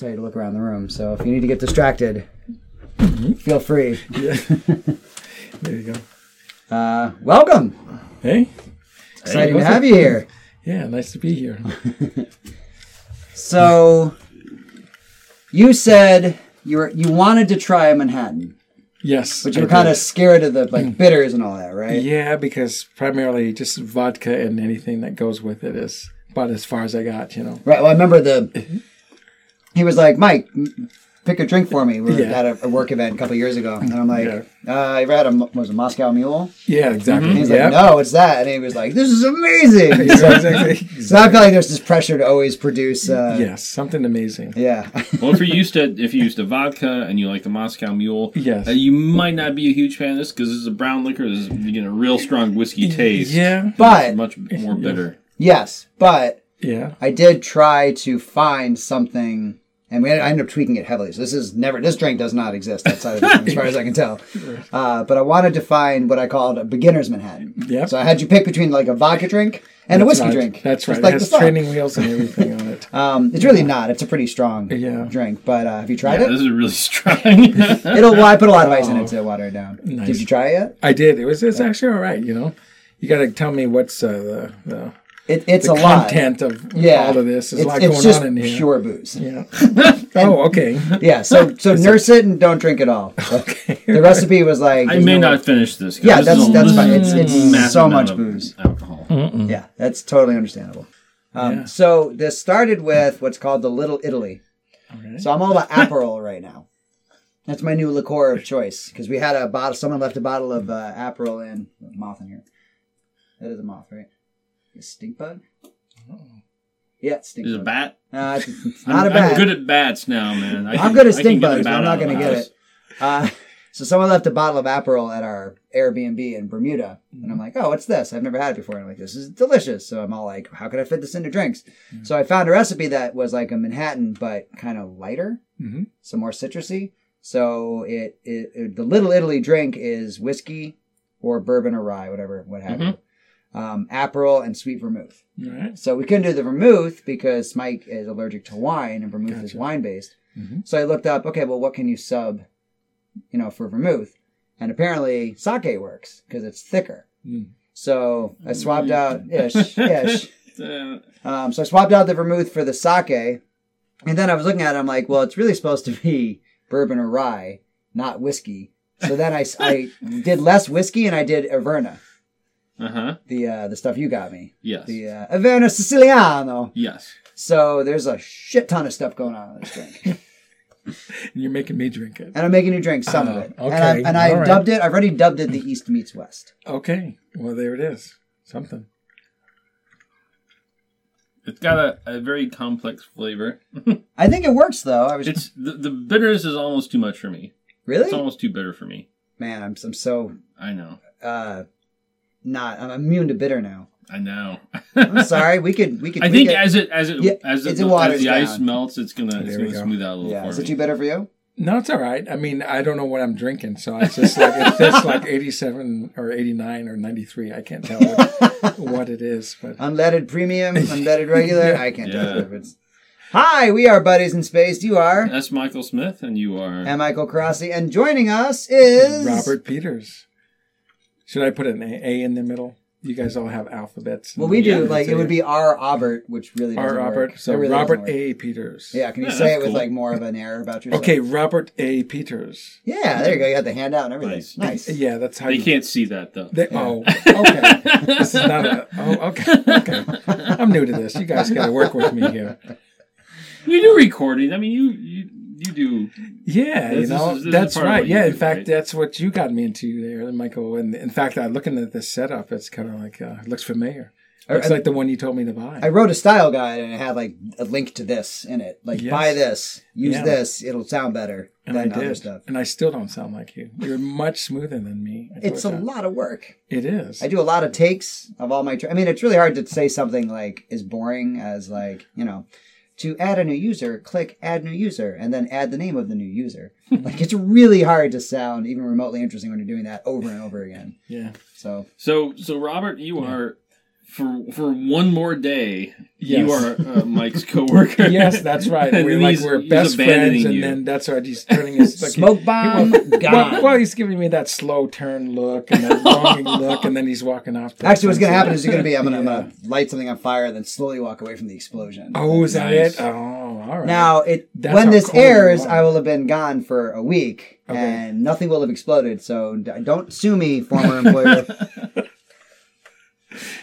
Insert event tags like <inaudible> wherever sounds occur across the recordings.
tell you to look around the room. So if you need to get distracted, feel free. <laughs> There you go. Uh, welcome. Hey. Exciting to have you here. <laughs> Yeah, nice to be here. <laughs> So you said you were you wanted to try a Manhattan, Yes. but you were kind of scared of the like bitters and all that, right? Yeah, because primarily just vodka and anything that goes with it is about as far as I got, you know. Right. Well, I remember the. He was like, Mike, pick a drink for me. We were Yeah. at a, a work event a couple years ago, and I'm like, Yeah. uh, "You ever had a was it, Moscow Mule?" Yeah, exactly. And he's yeah. like, "No, it's that," and he was like, "This is amazing." <laughs> Yeah, so, exactly. so I feel like there's this pressure to always produce. Uh, yes, something amazing. Yeah. Well, if you're used to if you're used to vodka and you like the Moscow Mule, Yes. uh, you might not be a huge fan of this because this is a brown liquor. This is you get a real strong whiskey taste. Yeah, but It's much more bitter. yes, but yeah. I did try to find something, and we I ended up tweaking it heavily. So this is never this drink does not exist outside of this, as far as I can tell. <laughs> Uh, but I wanted to find what I called a beginner's Manhattan. Yep. So I had you pick between like a vodka drink and a whiskey right. drink. That's right. Just like it the has song. training wheels and everything on it. <laughs> Um, it's really not. It's a pretty strong Yeah. drink. But uh, have you tried Yeah, it? this is really strong. <laughs> It'll. Well, I put a lot of ice in Oh. it to water it down. Nice. Did you try it yet? I did. It was. It's actually all right. You know, you got to tell me what's uh, the the, It, it's the a lot. content of Yeah. all of this. There's It's, a lot it's going just on in here. pure booze. Yeah. <laughs> oh, okay. Yeah. So so nurse it and don't drink it all. <laughs> Okay. The recipe was like. I may no- not finish this. Yeah, this that's- is that's fine. It's- it's so much booze. Alcohol. Yeah, that's totally understandable. Um, Yeah. So this started with what's called the Little Italy. All right. So I'm all about Aperol <laughs> right now. That's my new liqueur of choice because we had a bottle. Someone left a bottle of uh, Aperol in a moth in here. That is a moth, right? A stink bug. Yeah, it's stink Is it a bug. bat? Uh, it's, it's not <laughs> I'm, a bat. I'm good at bats now, man. I I'm can- good at I can stink get a bugs, but bat I'm not of going to the get house. it. Uh, <laughs> so someone left a bottle of Aperol at our Airbnb in Bermuda, and I'm like, "Oh, what's this? I've never had it before." And I'm like, "This is delicious." So I'm all like, "How could I fit this into drinks?" So I found a recipe that was like a Manhattan, but kind of lighter, Mhm. some more citrusy. So it, it, it the Little Italy drink is whiskey or bourbon or rye, whatever, what have you. Um, Aperol and sweet vermouth. All right. So we couldn't do the vermouth because Mike is allergic to wine and vermouth is wine based. Mhm. So I looked up, okay, well, what can you sub, you know, for vermouth? And apparently sake works because it's thicker. Mm. So I swapped out <laughs> ish, ish. Um, so I swapped out the vermouth for the sake, and then I was looking at it. I'm like, well, it's really supposed to be bourbon or rye, not whiskey. So then I, I <laughs> did less whiskey and I did Averna, uh-huh. the uh, the stuff you got me, Yes. the uh, Averna Siciliano. Yes. So there's a shit ton of stuff going on in this drink. <laughs> And you're making me drink it. and I'm making you drink some of Oh, it. okay. And I, and I All right. dubbed it. I've already dubbed it the East meets West. Okay. Well, there it is. Something. It's got a, a very complex flavor. <laughs> I think it works though. I was It's the, the bitterness is almost too much for me. Really? It's almost too bitter for me. man. I'm I'm so I know. uh not. I'm immune to bitter now. I know. I'm sorry. We could we could. <laughs> I we think could- as it as it Yeah, as it's it, as the ice melts, it's gonna it's gonna go. smooth out a little yeah. for Is it too better for you? No, it's all right. I mean, I don't know what I'm drinking, so it's just like it fits <laughs> like 87 or 89 or 93. I can't tell what, <laughs> what it is, but Unleaded premium, unleaded regular. I can't tell Yeah. the difference. Hi, we are buddies in space. You are. That's Michael Smith, and you are. And Michael Crossi, and joining us is Robert Peters. Should I put an A, A in the middle? You guys all have alphabets. Well, we do Yeah, like it would be R. Albert, which really doesn't R. Robert. work. So really Robert. A. Peters. Yeah, can you Yeah, say that's it with like more of an air about yourself? Okay, Robert A. Peters. Yeah, there you go. You got the handout and everything. Nice. Nice. <laughs> Yeah, that's how They you. can't see that though. They, Oh, <laughs> okay. this is not a. Oh, okay. Okay. I'm new to this. You guys got to work with me here. You do recording. I mean, you you you do. Yeah, you This is- know this is that's right. what you Yeah, in do, fact, right? that's what you got me into there, Michael. And in fact, I looking at this setup, it's kind of like uh, looks familiar. Looks I- like the one you told me to buy. I wrote a style guide and it had like a link to this in it. Like Yes. buy this, use Yeah. this, it'll sound better and I than other did, stuff. and I still don't sound like you. You're much smoother than me. It's a told lot of work. It is. I do a lot of takes of all my. Tra- I mean, it's really hard to say something like as boring as like you know, to add a new user, click add new user, and then add the name of the new user. <laughs> like it's really hard to sound even remotely interesting when you're doing that over and over again. Yeah. So So so Robert, you are for for one more day, Yes. you are uh, <laughs> Mike's coworker. yes, that's right. And We're like we're best friends, and you. then that's right. He's turning his <laughs> like, Smoke bomb <laughs> Well, gone. well, he's giving me that slow turn look and that longing look, and then he's walking off. to Actually, what's going to happen is you're going to be I'm going to Yeah. I'm gonna light something on fire and then slowly walk away from the explosion. Oh, is that Nice. it? Oh, all right. Now, it That's when this airs. I will have been gone for a week, Okay. and nothing will have exploded. So don't sue me, former employer.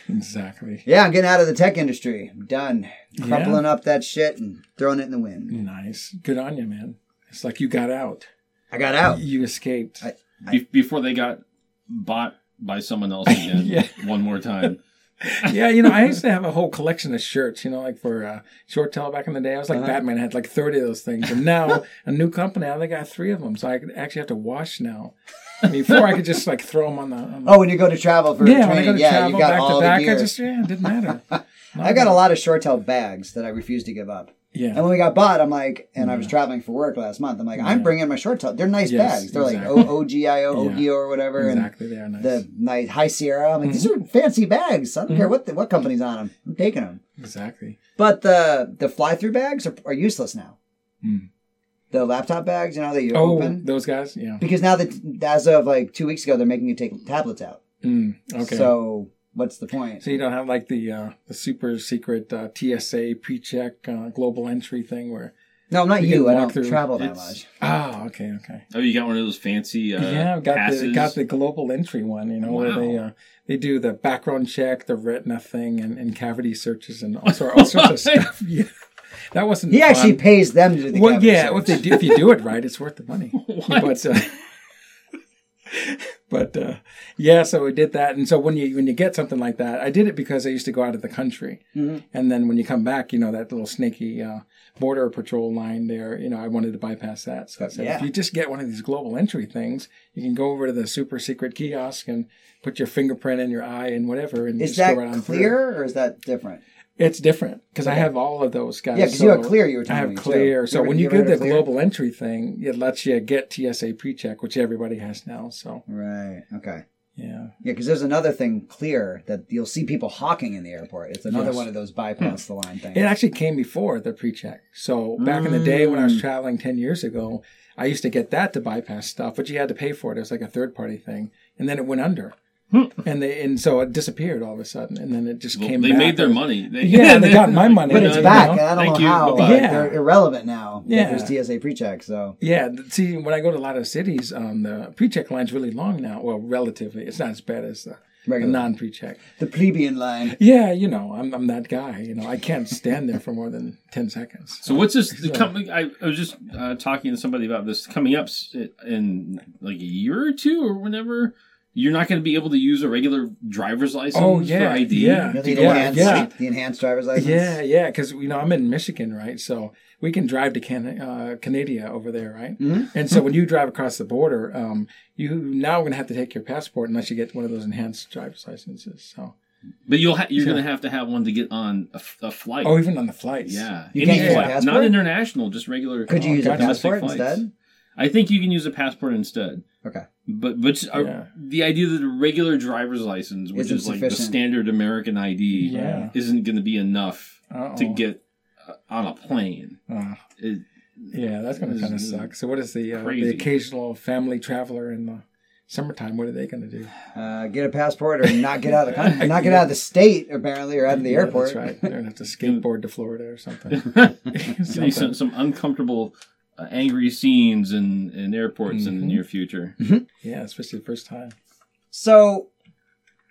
Exactly. yeah, I'm getting out of the tech industry. I'm done. Yeah. Crumpling up that shit and throwing it in the wind. Nice. Good on you, man. It's like you got out. I got out. You escaped. I- Be- before they got bought by someone else again. <laughs> Yeah. One more time. <laughs> yeah, you know, I used to have a whole collection of shirts, you know, like for uh, ShoreTel back in the day. I was like Uh-huh. Batman, I had like 30 of those things. And now, <laughs> a new company, I only got three of them. So I actually have to wash now. Before, I could just like throw them on the. On the Oh, when you go to travel for yeah, I training, to yeah, travel you got back all to back, the gear. I just, yeah, it didn't matter. <laughs> I got a lot of ShoreTel bags that I refuse to give up. Yeah. And when we got bought, I'm like, and I was traveling for work last month. I'm like, I'm Yeah. bringing my ShoreTel. They're nice Yes, bags. They're exactly. like O- OGIO, Yeah. Or whatever. And Exactly, they are nice. the nice High Sierra. I'm like, these are fancy bags. I don't care what the, what company's on them. I'm taking them. exactly. But the the fly through bags are, are useless now. Hmm. The laptop bags, you know, that you Oh, open those guys? Yeah. because now that as of like two weeks ago, they're making you take tablets out. Mm, okay. So, So what's the point? So you don't have like the uh, the super secret uh, TSA pre-check uh, global entry thing where. No, not you you. I walk don't through- travel that It's- much. Oh, okay, okay. Oh, you got one of those fancy uh, yeah, I've got passes. the got the global entry one. You know where they uh, they do the background check, the retina thing, and, and cavity searches and all, sort, all sorts of <laughs> stuff. <laughs> Yeah, that wasn't. He actually fun. pays them to do the Well, cavity yeah, search. well, if, they do, if you do it right, it's worth the money. <laughs> <laughs> but uh, but uh, yeah, so we did that, and so when you when you get something like that, I did it because I used to go out of the country, Mhm. and then when you come back, you know that little snaky uh, border patrol line there. You know, I wanted to bypass that, so I said, Yeah. if you just get one of these global entry things, you can go over to the super secret kiosk and put your fingerprint in your eye and whatever, and Is just that go right on through. clear or is that different? It's different because I have all of those guys. Yeah, because you have so- clear. You were I telling have me, too. clear. So when you, do the Clear? global entry thing, it lets you get TSA pre-check, which everybody has now. So Right. Okay. yeah, Yeah, because there's another thing clear that you'll see people hawking in the airport. It's another Yes. one of those bypass the line things. it actually came before the pre-check. So back in the day when I was Mm. traveling ten years ago, I used to get that to bypass stuff, but you had to pay for it. It was like a third-party thing, and then it went under, and they and so it disappeared all of a sudden, and then it just Well, came. they back. made their money. They, Yeah, they <laughs> got my money. but it's know? back. and I don't Thank know you. how. Bye-bye. Like, Yeah. They're irrelevant now. Yeah. There's TSA pre-check. So Yeah, see, when I go to a lot of cities, um, the pre-check line's really long now. Well, relatively, it's not as bad as the, the regular non-pre-check. the plebeian line. Yeah, you know, I'm I'm that guy. You know, I can't stand there for more than ten seconds. So what's this? The company? I, I was just uh, talking to somebody about this coming up in like a year or two or whenever. You're not going to be able to use a regular driver's license Oh, for yeah, ID. yeah. You know, the, Yeah, enhanced, yeah. the enhanced driver's license. Yeah, yeah, because you know I'm in Michigan, right? So we can drive to Can- uh, Canada over there, right? Mhm. And so when you drive across the border, um, you now going to have to take your passport unless you get one of those enhanced driver's licenses. So, But you'll ha- you're Sure. going to have to have one to get on a, f- a flight. oh, even on the flights. yeah, You any can't use flight, passport? not international, just regular. Could you Oh, use a passport flights. instead? I think you can use a passport instead. Okay. But but uh, Yeah. the idea that a regular driver's license, which Isn't is like the standard American ID, Yeah. isn't going to be enough Uh-oh. to get uh, on a plane. Uh, It, Yeah, that's going to This kind of is suck. So, what is the uh, the crazy. occasional family traveler in the summertime? What are they going to do? Uh, get a passport or not get out of the country, <laughs> not get out of the state apparently, or out of the Yeah, airport. That's right. They're going to have to <laughs> skateboard to Florida or something. <laughs> Something. some, some uncomfortable, uh, angry scenes in, in airports in the Mhm. near future. Yeah, especially the first time. So,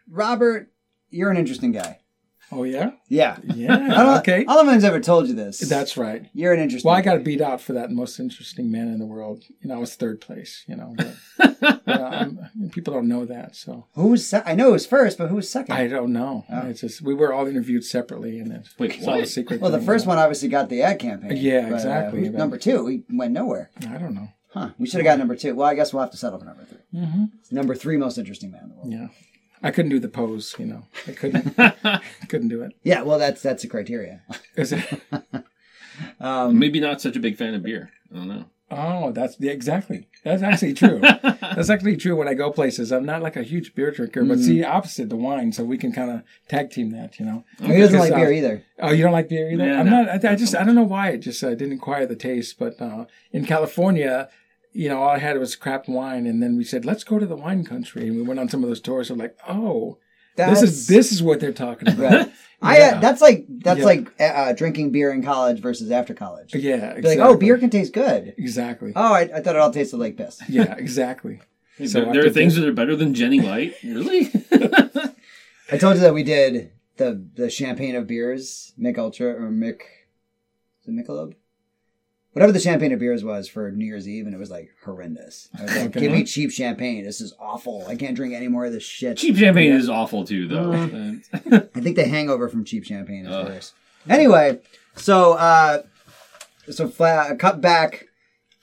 Robert, you're an interesting guy. Oh yeah, Yeah. Yeah. don't, okay, I don't know if anyone's ever told you this. that's right. you're an interesting. Well, I got beat out for that most interesting man in the world. You know, I was third place. You know, <laughs> but, but, um, people don't know that, so Who was? Se- I know it was first, but who was second? I don't know. Oh. It's just we were all interviewed separately, and it, Wait, it's all a secret. well, the first you one obviously got the ad campaign. Yeah, but, uh, exactly, who's but- number two, we went nowhere. I don't know. Huh? We should have got number two. Well, I guess we'll have to settle for number three. hmm Number three most interesting man in the world. Yeah, I couldn't do the pose. You know, I couldn't. <laughs> <laughs> couldn't do it. Yeah, well, that's that's a criteria. <laughs> Is it? Um, Maybe not such a big fan of beer. I don't know. Oh, that's yeah, exactly. That's actually true. That's actually true. When I go places, I'm not like a huge beer drinker, but see, opposite the wine, so we can kind of tag team that. You know. He doesn't like uh, beer either. Oh, you don't like beer either? Yeah, I'm no, not. I, I just so I don't know why. It just uh, didn't acquire the taste. But uh, in California, you know, all I had was crap wine, and then we said, let's go to the wine country, and we went on some of those tours. I'm like, oh, That's, this is this is what they're talking about. Right. I uh, that's like that's Yeah. like uh, uh, drinking beer in college versus after college. Be Yeah, exactly. like, oh, beer can taste good. Exactly. Oh, I, I thought it all tasted like piss. Yeah, <laughs> exactly. So there, there are things this. that are better than Genny Light. <laughs> Really? I told you that we did the the champagne of beers, Mich Ultra or Mick, is it Michelob? Whatever the champagne of beers was for New Year's Eve, and it was like horrendous. I was like, Okay. "Give me cheap champagne. This is awful. I can't drink any more of this shit." Cheap champagne is awful too, though. <laughs> I think the hangover from cheap champagne is Ugh. worse. Anyway, so uh, so flat, cut back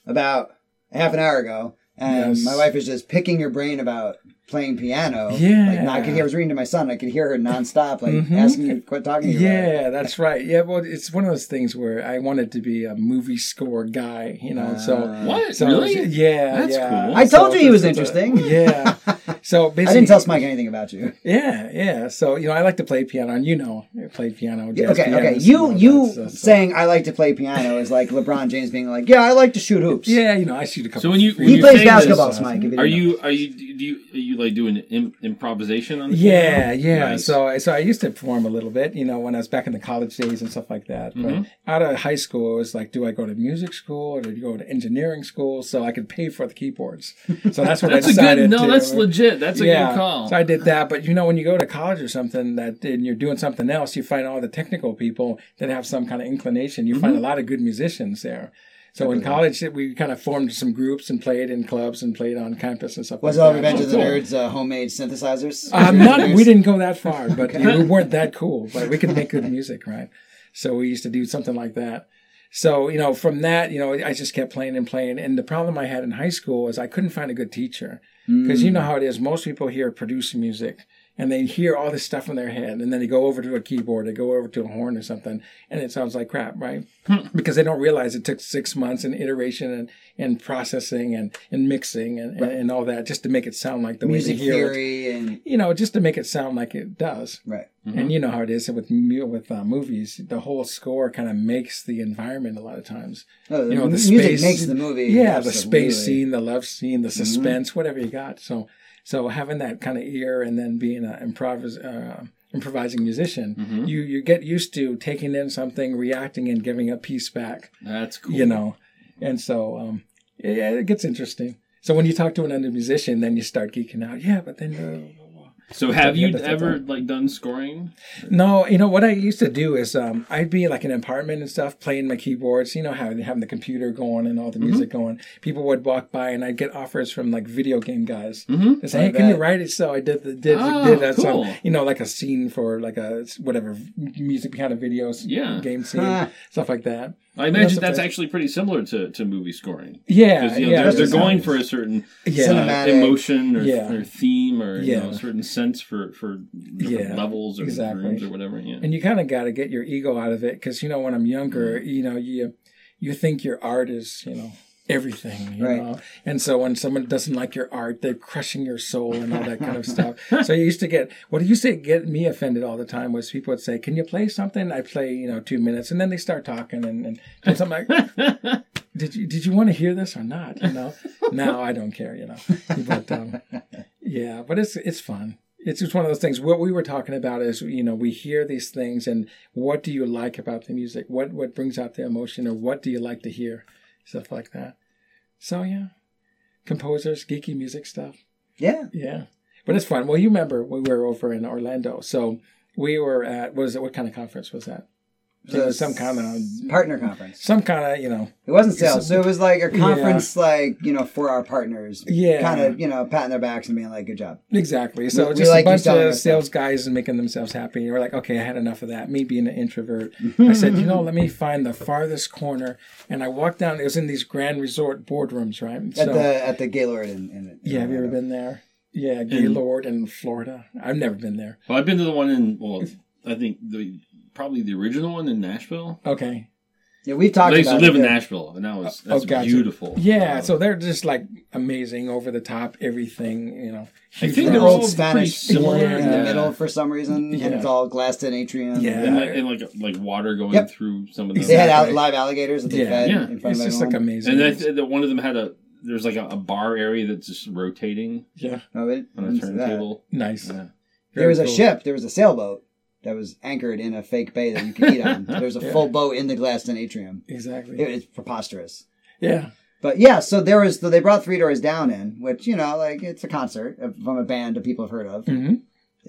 about half an hour ago, and Yes. my wife is just picking your brain about playing piano. Yeah. like I could hear. I was reading to my son. I could hear her nonstop, like Mhm. asking you to quit talking to you. about it. Yeah, that's right. Yeah, well, it's one of those things where I wanted to be a movie score guy, you know. so, Uh, what? so really? yeah, That's yeah. cool. I told So you he was it's- it's a- interesting. Yeah. <laughs> So basically, I didn't tell Smike anything about you. Yeah, yeah. So you know, I like to play piano, and you know, I played piano. Jazz okay, okay. You you that stuff, so- saying I like to play piano is like LeBron James being like, yeah, I like to shoot hoops. Yeah, you know, I shoot a couple. So when you- when he plays basketball, this, Smike. if you Are didn't know. you are you do you are you like doing Im- improvisation on the Yeah, piano? yeah. Nice. So, so I used to perform a little bit, you know, when I was back in the college days and stuff like that. But Mhm. out of high school, it was like, do I go to music school or do you go to engineering school so I could pay for the keyboards? So that's what that's I a decided. good no. to- That's legit. That's a good call. So I did that, but you know, when you go to college or something that and you're doing something else, you find all the technical people that have some kind of inclination. You Mm-hmm. find a lot of good musicians there. So in college, we kind of formed some groups and played in clubs and played on campus and stuff. Was like all that. Revenge of the cool. Nerds uh, homemade synthesizers? Um, not, <laughs> we didn't go that far, but you know, we weren't that cool. But we could make good music, right? So we used to do something like that. So you know, from that, you know, I just kept playing and playing. And the problem I had in high school was I couldn't find a good teacher because you know how it is. Most people here produce music and they hear all this stuff in their head, and then they go over to a keyboard, they go over to a horn or something, and it sounds like crap, right? Hmm. because they don't realize it took six months and iteration and, and processing and, and mixing and, and, and all that just to make it sound like the Music way they hear it theory and you know, just to make it sound like it does. right. And mm-hmm. you know how it is with with uh, movies, the whole score kind of makes the environment a lot of times. Oh, the You know, the music space- makes the movie. Yeah, the space scene, the love scene, the mm-hmm. suspense, whatever you got. So, so having that kind of ear and then being an improvis- uh, improvising musician, you you get used to taking in something, reacting, and giving a piece back. That's cool. You know, and so um, yeah, it gets interesting. So when you talk to another musician, then you start geeking out. Yeah, but then. Uh, So have you ever like done scoring? No, you know what I used to do is um, I'd be like in an apartment and stuff, playing my keyboards. You know how having the computer going and all the music going. People would walk by and I'd get offers from like video game guys. mm-hmm. They say, "Hey, can you write it?" So I did the did Oh, did uh, cool. some you know like a scene for like a whatever music behind a videos Yeah. game scene <laughs> stuff like that. I imagine That's that's actually pretty similar to, to movie scoring. Yeah, you know, yeah, they're, they're going for a certain yeah. Uh, emotion or, Yeah. or theme or you know, a certain sense for, for Yeah, levels or exactly. rooms or whatever. Yeah. and you kind of got to get your ego out of it because you know when I'm younger, Mm. you know you you think your art is you know everything, you Right. know, and so when someone doesn't like your art, they're crushing your soul and all that kind of <laughs> stuff. So you used to get what used to get me offended all the time was people would say, "Can you play something?" I play you know two minutes, and then they start talking and and, and so I'm like. <laughs> Did you did you want to hear this or not? You know, now I don't care. You know, but um, <laughs> yeah, but it's it's fun. It's just one of those things. What we were talking about is, you know, we hear these things, and what do you like about the music? What what brings out the emotion, or what do you like to hear? Stuff like that. So yeah, composers, geeky music stuff. Yeah. Yeah, but it's fun. Well, you remember we were over in Orlando, so we were at what was it? What kind of conference was that? So it was some kind of partner conference. some kind of you know It wasn't sales, so it was like a conference, like you know, for our partners. Yeah. kind of you know, patting their backs and being like, "Good job." Exactly. So We- we just like a bunch of us sales guys and making themselves happy. And we're like, okay, I had enough of that. Me being an introvert, I said, you know, let me find the farthest corner. And I walked down. It was in these grand resort boardrooms, right? At So the at the Gaylord in, in yeah, have you ever been there? Yeah, Gaylord in Florida. I've never been there. well, I've been to the one in, well, I think the probably the original one in Nashville. Okay. Yeah, we've talked They used to live it. in yeah. Nashville, and that was Oh, gotcha. beautiful. Yeah, so they're just like amazing, over the top, everything. You know, I think The they're old Spanish pretty similar. similar in the middle for some reason, Yeah. and it's all glassed in atrium. Yeah. and, like, and like like water going Yep. through some of them. They had out live alligators that they Yeah. fed Yeah. in front it's of just like amazing. And I th- that one of them had a there's like a, a bar area that's just rotating yeah, Oh, it- on a didn't see that. turntable. nice. Yeah. There was a ship. There was a sailboat that was anchored in a fake bay that you could eat on. <laughs> There's a Yeah. full boat in the glassed in atrium. Exactly. It was preposterous. yeah. But yeah, so there was. So they brought Three Doors Down in, which you know, like it's a concert from a band that people have heard of. hmm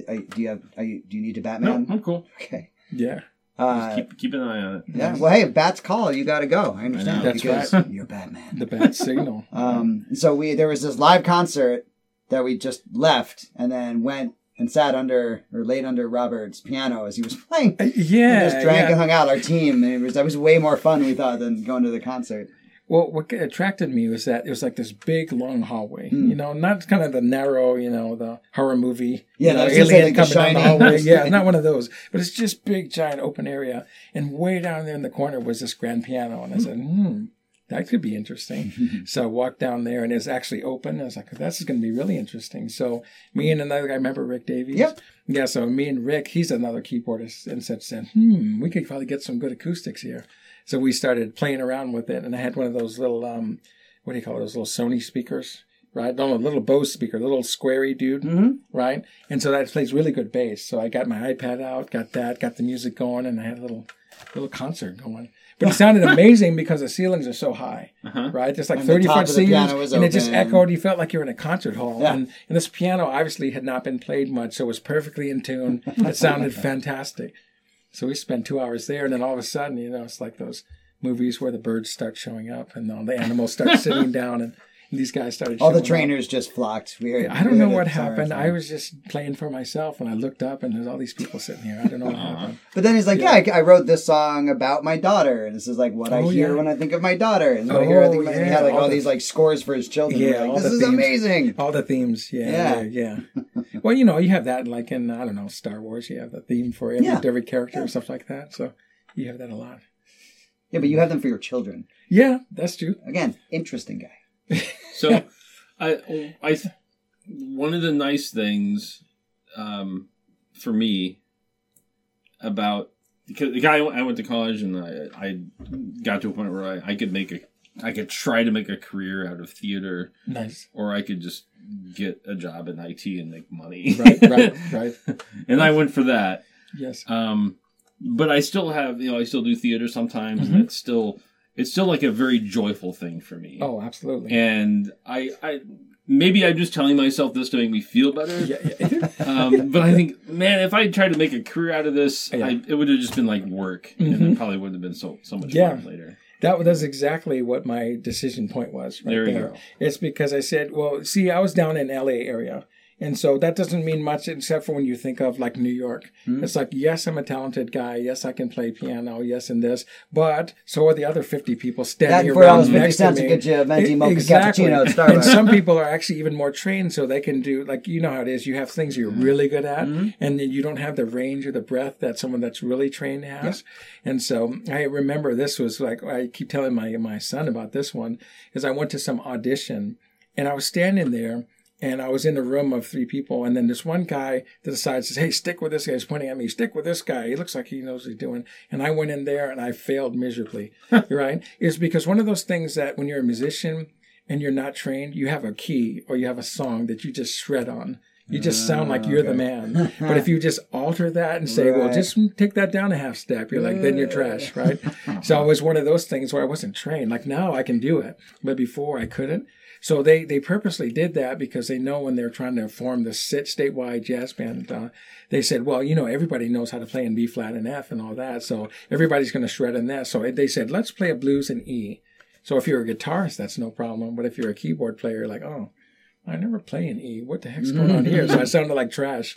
Are do you have? Are you, do you need to Batman? No, Batman? I'm cool. Okay. Yeah. Uh, keep keep an eye on it. yeah. Well, hey, if bats call, you got to go. I understand I. That's because right. you're Batman. The bat signal. <laughs> Um, so we there was this live concert that we just left and then went and sat under or laid under Robert's piano as he was playing. Uh, yeah. We just drank yeah. and hung out. Our team. And it was that was way more fun we thought than going to the concert. Well, what attracted me was that it was like this big, long hallway. Mm. You know, not kind of the narrow, you know, the horror movie. Yeah, you know, say, alien like, The coming down the hallway. Yeah, not one of those. But it's just big, giant, open area. And way down there in the corner was this grand piano. And I said, hmm, that could be interesting. <laughs> so I walked down there, and it was actually open. I was like, this is going to be really interesting. So me and another guy, remember Rick Davies? Yep. Yeah, so me and Rick, he's another keyboardist, and said, said, hmm, we could probably get some good acoustics here. So we started playing around with it, and I had one of those little, um, what do you call it, those little Sony speakers, right? No, a little Bose speaker, little squarey dude, Mm-hmm. right? And so that plays really good bass. So I got my iPad out, got that, got the music going, and I had a little, little concert going. But it sounded amazing because the ceilings are so high, <laughs> Uh-huh. right? Just like And 30 top foot ceilings, and it just echoed. You felt like you were in a concert hall. Yeah. And, and this piano obviously had not been played much, so it was perfectly in tune. It sounded <laughs> fantastic. So we spent two hours there, and then all of a sudden, you know, it's like those movies where the birds start showing up and all the animals start sitting <laughs> down, and these guys started. All the showing up. trainers just flocked. We heard, I don't we know what happened. I was just playing for myself, and I looked up, and there's all these people sitting here. I don't know what uh-huh. happened. But then he's like, "Yeah, I, I wrote this song about my daughter, and this is like what I Oh, hear yeah. when I think of my daughter." And what I hear, I think Oh, of my, and he oh, had like all all, the- these like scores for his children. Yeah, like, this the is themes. amazing. All the themes, yeah, Yeah. yeah, yeah. well, you know, you have that like in I don't know Star Wars. You have the theme for every Yeah. every character Yeah. and stuff like that. So you have that a lot. Yeah, but you have them for your children. Yeah, that's true. Again, interesting guy. So, <laughs> I, I, one of the nice things, um, for me, about because the guy I went to college and I, I got to a point where I, I could make a, I could try to make a career out of theater, Nice. or I could just get a job in IT and make money. Right, right, <laughs> right. and I went for that. Yes. Um, but I still have, you know, I still do theater sometimes, Mhm. and it's still, it's still like a very joyful thing for me. Oh, absolutely. And I, I, maybe I'm just telling myself this to make me feel better. yeah, yeah. <laughs> Um, but I think, man, if I tried to make a career out of this, Yeah. I, it would have just been like work, and Mhm. it probably wouldn't have been so so much Yeah. fun later. that was exactly what my decision point was. Right There there. It's because I said, well, see, I was down in LA area. And so that doesn't mean much except for when you think of like New York. Mhm. It's like, yes, I'm a talented guy. Yes, I can play piano. Yes, and this. But so are the other 50 people That standing and four around fifty next to me. get you a venti mocha exactly. cappuccino at And some people are actually even more trained so they can do, like, you know how it is. You have things you're really good at, Mhm. and then you don't have the range or the breadth that someone that's really trained has. And so I remember this was like, I keep telling my, my son about this one, is I went to some audition and I was standing there and I was in a room of three people, and then this one guy that decides says, "Hey, stick with this guy." He's pointing at me. Stick with this guy. He looks like he knows what he's doing. And I went in there and I failed miserably. <laughs> right? It's because one of those things that when you're a musician and you're not trained, you have a key or you have a song that you just shred on. You just sound like you're the man. <laughs> but if you just alter that and say, "Well, just take that down a half step," you're like, then you're trash, <laughs> right? so it was one of those things where I wasn't trained. Like now I can do it, but before I couldn't. So they, they purposely did that because they know when they're trying to form the sit statewide jazz band, uh, they said, well, you know, everybody knows how to play in B flat and F and all that, so everybody's going to shred in that. So they said, let's play a blues in E. So if you're a guitarist, that's no problem. But if you're a keyboard player, you're like, oh, I never play in E. What the heck's going on here? So I <laughs> sounded like trash.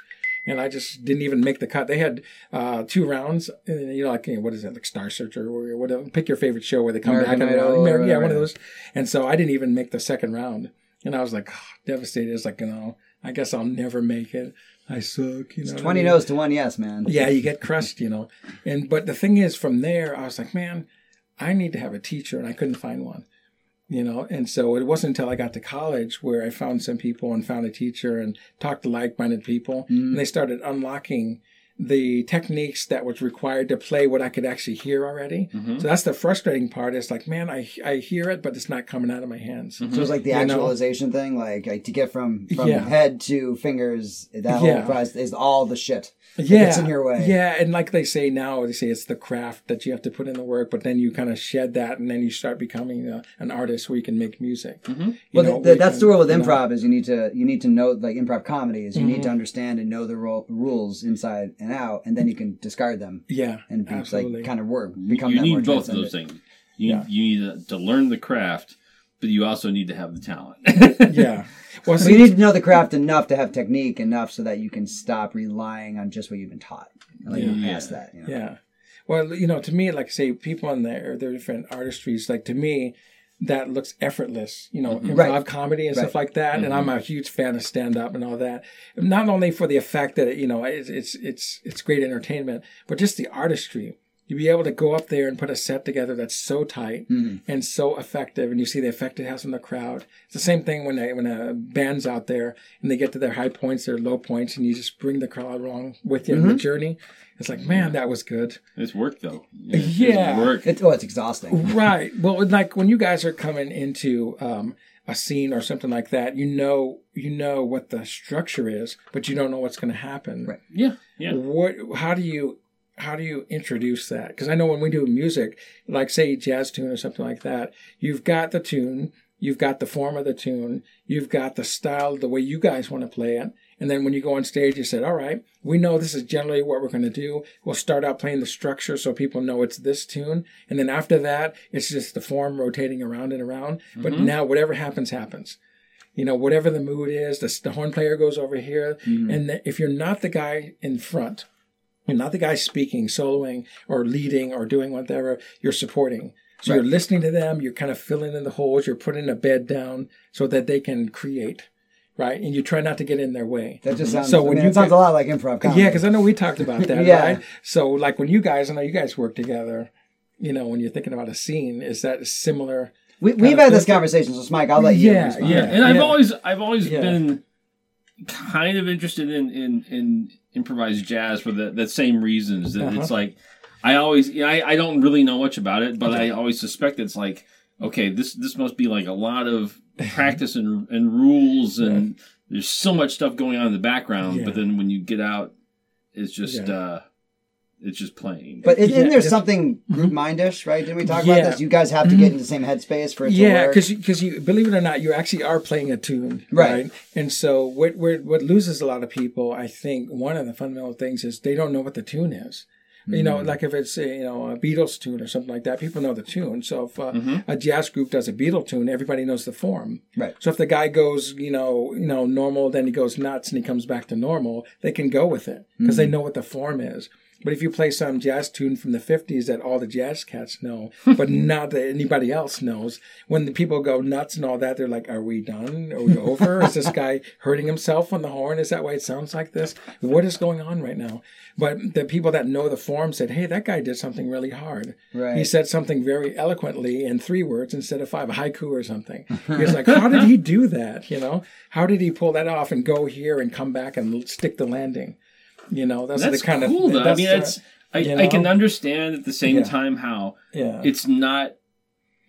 And I just didn't even make the cut. They had uh, two rounds, and, you know, like you know, what is it, like Star Searcher or whatever. Pick your favorite show where they come American back and Idol round. or Amer- yeah, one of those. And so I didn't even make the second round, and I was like oh, devastated. It's like you know, I guess I'll never make it. I suck. You know, what I Twenty mean? no's to one yes, man. Yeah, you get crushed, you know. And but the thing is, from there, I was like, man, I need to have a teacher, and I couldn't find one. You know, and so it wasn't until I got to college where I found some people and found a teacher and talked to like-minded people, and mm. they started unlocking the techniques that was required to play what I could actually hear already. Mm-hmm. So that's the frustrating part. Is like, man, I I hear it, but it's not coming out of my hands. So it's like the You know? actualization thing, like, like to get from from Yeah. head to fingers. That Yeah. whole process is all the shit. yeah, gets in your way. Yeah, and like they say now, they say it's the craft that you have to put in the work, but then you kind of shed that, and then you start becoming a, an artist where you can make music. Mm-hmm. Well, know, th- where that's can- the rule with you know. improv is you need to you need to know like improv comedy is you need Mm-hmm. to understand and know the ro- rules inside and out, and then you can discard them Yeah, and be, absolutely. like kind of work become You that more need both of those things. You, Yeah. you need to, to learn the craft, but you also need to have the talent. <laughs> yeah. <laughs> Well, So you need to know the craft enough to have technique enough so that you can stop relying on just what you've been taught. Like Yeah. past that. You know? yeah. Well, you know, to me, like say people in there, their different artistries. Like to me, that looks effortless. You know, improv Mm-hmm. Right. comedy and Right. stuff like that. And I'm a huge fan of stand up and all that. Not only for the effect that it, you know it's it's it's it's great entertainment, but just the artistry. You be able to go up there and put a set together that's so tight Mm-hmm. and so effective, and you see the effect it has on the crowd. It's the same thing when a, when a band's out there and they get to their high points, their low points, and you just bring the crowd along with you in the Mm-hmm. journey. It's like, man, that was good. it's work though. It's Yeah. work. It's, oh, it's exhausting. right. Well, like when you guys are coming into um, a scene or something like that, you know, you know what the structure is, but you don't know what's going to happen. Right. Yeah, yeah. What? How do you? How do you introduce that? Because I know when we do music, like say jazz tune or something like that, you've got the tune, you've got the form of the tune, you've got the style, the way you guys want to play it, and then when you go on stage, you said, "All right, we know this is generally what we're going to do. We'll start out playing the structure so people know it's this tune, and then after that, it's just the form rotating around and around. But mm-hmm. now, whatever happens, happens." You know, whatever the mood is, the, the horn player goes over here, mm-hmm. and the, if you're not the guy in front, you're not the guy speaking, soloing, or leading, or doing whatever. You're supporting. So you're listening to them. You're kind of filling in the holes. You're putting a bed down so that they can create, right? And you try not to get in their way. That just mm-hmm. sounds. So So when I mean, you it sounds get- a lot like improv comedy. Yeah, because I know we talked about that, <laughs> Yeah. right? So like when you guys, I know you guys work together. You know, when you're thinking about a scene, is that similar? we, we've had this conversation. So, Mike, I'll let you. Yeah, respond. yeah. and I've always I've always Yeah. been kind of interested in in, in improvised jazz for the, the same reasons that Uh-huh. it's like I always I, I don't really know much about it, but I always suspect it's like okay, this this must be like a lot of <laughs> practice and and rules and there's so much stuff going on in the background, Yeah. but then when you get out, it's just Yeah. uh it's just playing. But isn't Yeah, there it's- something mhm. group mindish, right? Didn't we talk Yeah. about this? You guys have to get mhm. in the same headspace for it to Yeah, work. because because you, believe it or not, you actually are playing a tune, Right. right? And so what what what loses a lot of people, I think, one of the fundamental things is they don't know what the tune is. You know, mm-hmm. like if it's a, you know a Beatles tune or something like that, people know the tune. So if uh, a jazz group does a Beatle tune, everybody knows the form. Right. So if the guy goes, you know, you know, normal, then he goes nuts and he comes back to normal, they can go with it because they mm-hmm. know what the form is. But if you play some jazz tune from the 50s that all the jazz cats know, <laughs> but not that anybody else knows, when the people go nuts and all that, they're like, Are we done? Are we over? is this guy <laughs> hurting himself on the horn? Is that why it sounds like this? What is going on right now? But the people that know the form said, Hey, that guy did something really hard. Right. He said something very eloquently in three words instead of five, a haiku or something. He was <laughs> like, How did he do that? You know, how did he pull that off and go here and come back and stick the landing? You know, that's, that's the kind cool of though. I mean, it's I, you I can understand at the same Yeah. time how yeah. it's not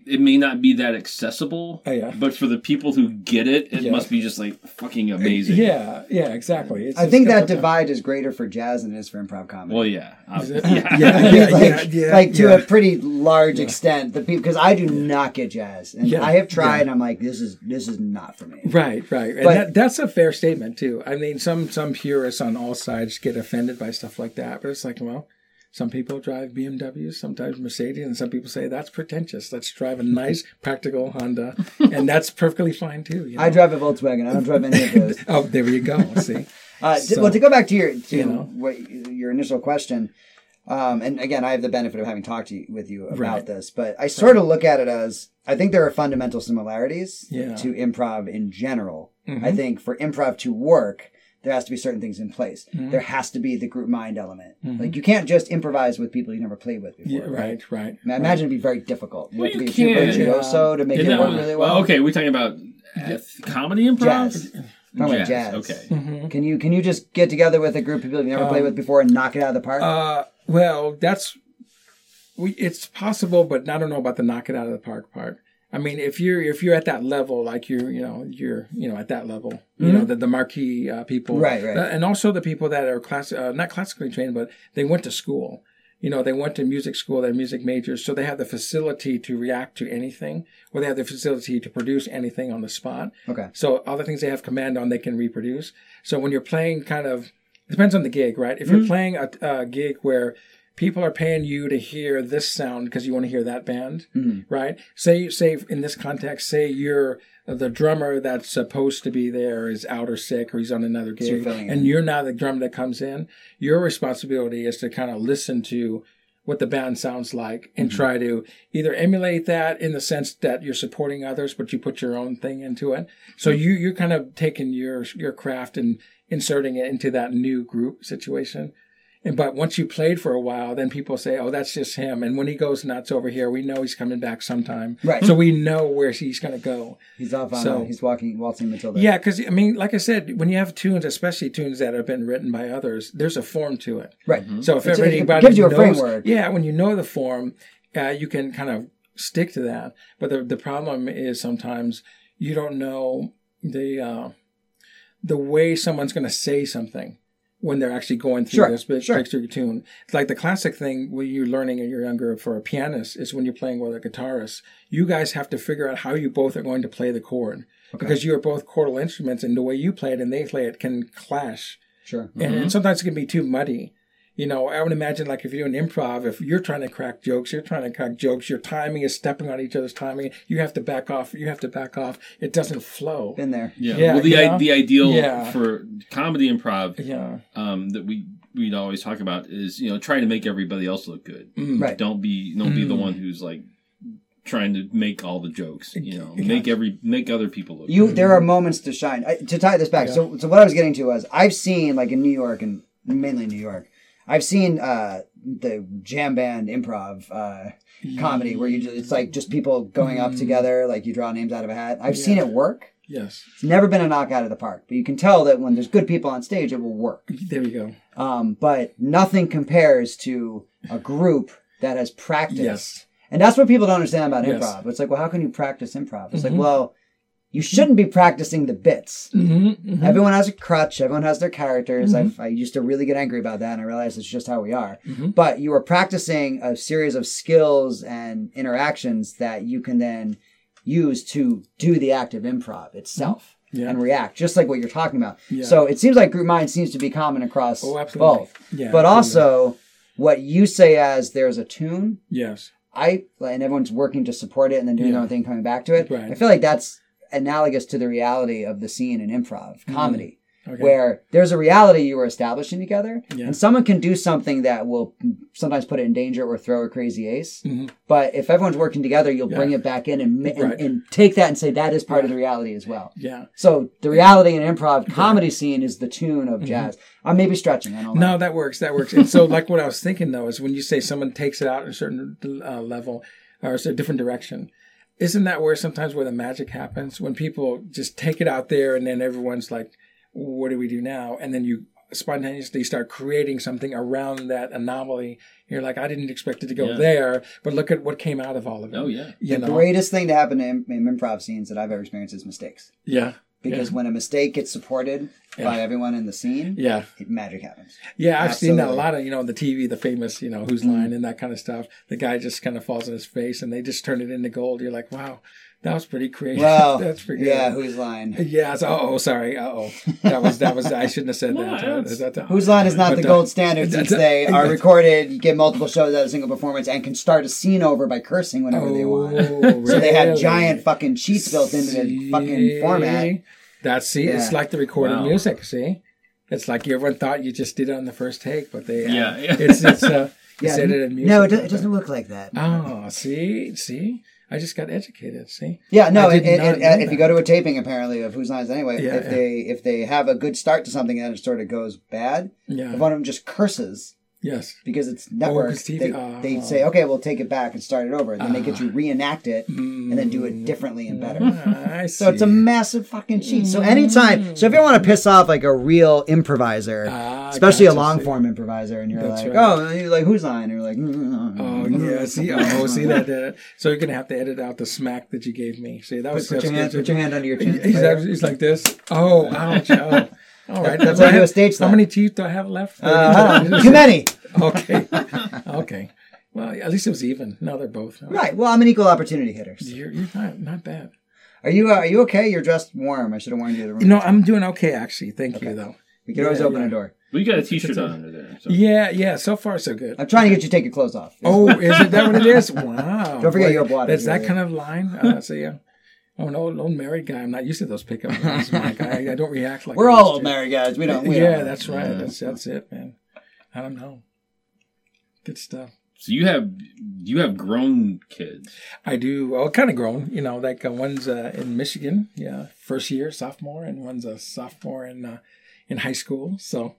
it may not be that accessible Oh, yeah. but for the people who get it it Yeah. must be just like fucking amazing Yeah, yeah, exactly. It's I think that the- divide is greater for jazz than it is for improv comedy. well yeah Is it? <laughs> yeah Yeah, yeah, <laughs> like, yeah, yeah, like to yeah. a pretty large extent, the people because I do not get jazz, and Yeah, I have tried, yeah. and I'm like, this is this is not for me. Right, right, and But- that, that's a fair statement too. I mean, some some purists on all sides get offended by stuff like that, but it's like, well, some people drive BMWs, sometimes Mercedes, and some people say that's pretentious. Let's drive a nice, <laughs> practical Honda, <laughs> and that's perfectly fine too. You know? I drive a Volkswagen. I don't drive any of those. <laughs> oh, there you go. See, Uh, So- well, to go back to your to You know. what your initial question, um, and again, I have the benefit of having talked to you, with you about Right. this, but I sort of look at it as I think there are fundamental similarities Yeah. to improv in general. Mhm. I think for improv to work, there has to be certain things in place. Mm-hmm. There has to be the group mind element. Like you can't just improvise with people you never played with before. Yeah, right, right. I imagine it'd be very difficult. You Well, have to you be a true can. virtuoso to make Isn't it that work really well. okay, we're talking about uh, comedy improv. Jazz. Talking about jazz. Okay. Mm-hmm. Can you can you just get together with a group of people you've never played with before and knock it out of the park? Um, Uh, well, that's we. It's possible, but I don't know about the knock it out of the park part. I mean, if you're if you're at that level, like you're you know you're you know at that level, you know the the marquee uh, people, Mm-hmm. Right, right. uh, and also the people that are class uh, not classically trained, but they went to school. You know, they went to music school, they're music majors, so they have the facility to react to anything, or they have the facility to produce anything on the spot. okay. So all the things they have command on, they can reproduce. So when you're playing, kind of depends on the gig, right? If you're playing a, a gig where people are paying you to hear this sound because you want to hear that band, mm-hmm. right? Say, say in this context, say you're uh, the drummer that's supposed to be there is out or sick or he's on another gig, filling and you're now the drummer that comes in. Your responsibility is to kind of listen to what the band sounds like and mm-hmm. try to either emulate that in the sense that you're supporting others, but you put your own thing into it. So you you're kind of taking your your craft and inserting it into that new group situation. And but once you played for a while, then people say, "Oh, that's just him." And when he goes nuts over here, we know he's coming back sometime. Right. So we know where he's going to go. He's off on. So- he's walking, waltzing Matilda. Yeah, because I mean, like I said, when you have tunes, especially tunes that have been written by others, there's a form to it. Right. So if It's- it everybody gives you a knows, framework. yeah, when you know the form, uh, you can kind of stick to that. But the the problem is sometimes you don't know the uh, the way someone's going to say something when they're actually going through Sure, this big sure. picture tune. It's like the classic thing when you're learning and you're younger for a pianist is when you're playing with a guitarist. You guys have to figure out how you both are going to play the chord because you are both chordal instruments, and the way you play it and they play it can clash Sure. and, and sometimes it can be too muddy. You know, I would imagine like if you're doing improv, if you're trying to crack jokes, you're trying to crack jokes, your timing is stepping on each other's timing. You have to back off. You have to back off. It doesn't flow. Been there. Yeah. Yeah, well, the i- the ideal Yeah. for comedy improv Yeah. um, that we we'd always talk about is you know trying to make everybody else look good. Mm. Right. Don't be don't be the Mm. one who's like trying to make all the jokes. You know, Yeah. make every make other people look. You there are moments to shine. I, to tie this back, so so what I was getting to was I've seen like in New York and mainly New York, I've seen uh, the jam band improv uh, comedy where you just, it's like just people going up together, like you draw names out of a hat. I've seen it work. Yes. It's never been a knockout of the park, but you can tell that when there's good people on stage, it will work. There you go. Um, but nothing compares to a group that has practiced. Yes. And that's what people don't understand about Yes. improv. It's like, well, how can you practice improv? It's like, well, you shouldn't be practicing the bits. Mm-hmm, Everyone has a crutch. Everyone has their characters. Mhm. I've, I used to really get angry about that, and I realized it's just how we are. Mhm. But you are practicing a series of skills and interactions that you can then use to do the act of improv itself Yeah. and react, just like what you're talking about. Yeah. So it seems like group mind seems to be common across Oh, both. Yeah. But absolutely. also, what you say as there's a tune, Yes. I and everyone's working to support it and then doing their own thing, coming back to it. Right. I feel like that's analogous to the reality of the scene in improv comedy, Okay. where there's a reality you were establishing together, Yeah. and someone can do something that will sometimes put it in danger or throw a crazy ace. Mhm. But if everyone's working together, you'll Yeah. bring it back in and, and, Right. and take that and say that is part of the reality as well. Yeah. So the reality in improv comedy scene is the tune of jazz. I may be stretching. I don't know. Mm-hmm. No, that works. That works. And so, like what I was thinking though is when you say someone takes it out in a certain uh, level or a different direction, isn't that where sometimes where the magic happens when people just take it out there and then everyone's like, "What do we do now?" And then you spontaneously start creating something around that anomaly. You're like, "I didn't expect it to go Yeah. there, but look at what came out of all of it." Oh yeah. you the know, greatest thing to happen in, in improv scenes that I've ever experienced is mistakes. yeah, Because when a mistake gets supported by everyone in the scene, yeah. magic happens. Yeah, I've seen that a lot of, you know, on the TV, the famous, you know, who's Mm. line and that kind of stuff. The guy just kind of falls on his face and they just turn it into gold. You're like, wow, that was pretty creative. <laughs> Well, That's pretty good. yeah, whose line? <laughs> Yeah. So, oh, sorry. Uh oh. That was, that was, I <laughs> shouldn't have said No, that. that's- That- that- Whose line is not But, the uh, gold standard since they are recorded, you get multiple shows out of a single performance, and can start a scene over by cursing whenever they want. Oh, So they had giant fucking cheats built into the fucking format. See? That's, see, it's like the recorded Wow. music. See? It's like everyone thought you just did it on the first take, but they, uh, Yeah, yeah. It's, it's, uh, Yeah, said music. no, it, do- it doesn't look like that. Oh, see, see. I just got educated. See, Yeah, no. I And, did and, not uh, if you go to a taping, apparently of Who's Lines Anyway, Yeah, if yeah. they if they have a good start to something and it sort of goes bad, yeah, if one of them just curses yes, because it's network, 'cause TV they, oh. they say, okay, we'll take it back and start it over. Then they get you reenact it and then do it differently and better. Ah, <laughs> So it's a massive fucking cheat. So anytime, so if you want to piss off like a real improviser, Ah, especially a long form improviser, and you're That's like, right. oh, you're like who's on? And you're like, mm, Oh yeah, see, oh, <laughs> see that. Uh, so you're gonna have to edit out the smack that you gave me. See, that was put your hand, put your hand under your chin. He's, he's like this. Oh, ouch! Oh. All right, That's Do why I you do a have- stage How many teeth do I have left? Uh, too many. <laughs> okay, okay. Well, at least it was even. Now they're both. Right. Well, I'm an equal opportunity hitter. You're, you're not not bad. Are you? Uh, are you okay? You're dressed warm. I should have warned you. The room. No, I'm doing okay actually. Thank you though. we can always open yeah. a door. Well, you got a T-shirt on under there. So. Yeah, yeah. So far, so good. I'm trying to get you to take your clothes off. Oh, is it that what it is? Wow. <laughs> Don't forget Boy, your blood. That's that kind of line. Uh, so yeah. Oh, an old, old married guy. I'm not used to those pickup <laughs> lines. Mike. I, I don't react like We're all old married guys. We don't. We yeah, don't. that's right. That's that's it, man. I don't know. Good stuff. So you have you have grown kids. I do. Well, kind of grown. You know, like uh, one's uh, in Michigan, yeah, first year sophomore, and one's a sophomore in uh, in high school. So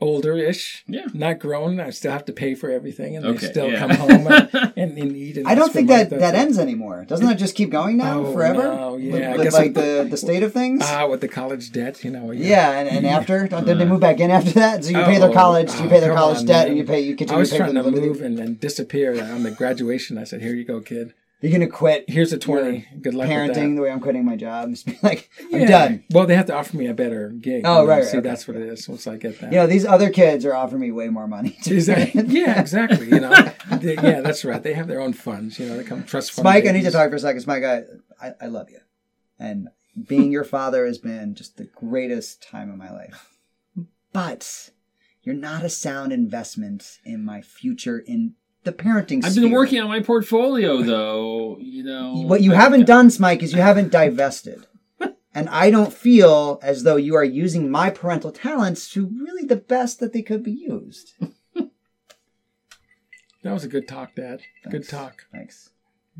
older-ish. Yeah. Not grown. I still have to pay for everything, and Okay, they still yeah. come home and, <laughs> and, and eat. And I don't think money. that that ends anymore. Doesn't that just keep going now Oh, forever? no, yeah, With- I with, guess like the the state of things. Ah, with the college debt, you know. yeah, and, and after <laughs> don't did they move back in after that? So you pay their Oh, college, you oh, pay their college on, debt, man. and you pay you I continue was to pay for trying the to move and, and disappear on the graduation. I said, "Here you go, kid. You're gonna quit Here's a twenty. Good luck with that." parenting the way I'm quitting my job. <laughs> Just be like, I'm Yeah. done. Well, they have to offer me a better gig. Oh, you know, right, right, See, okay. that's what it is. Once I get that. You know, these other kids are offering me way more money. <laughs> Exactly. Yeah, exactly. You know, <laughs> They- yeah, that's right. They have their own funds. You know, they come trust fund. Mike, I need to talk for a second. Mike, I, I, I love you. And being your father has been just the greatest time of my life. But you're not a sound investment in my future in the parenting I've sphere. been working on my portfolio though. You know What you haven't done, Smike, is you haven't divested. And I don't feel as though you are using my parental talents to really the best that they could be used. That was a good talk, Dad. Good talk. Thanks.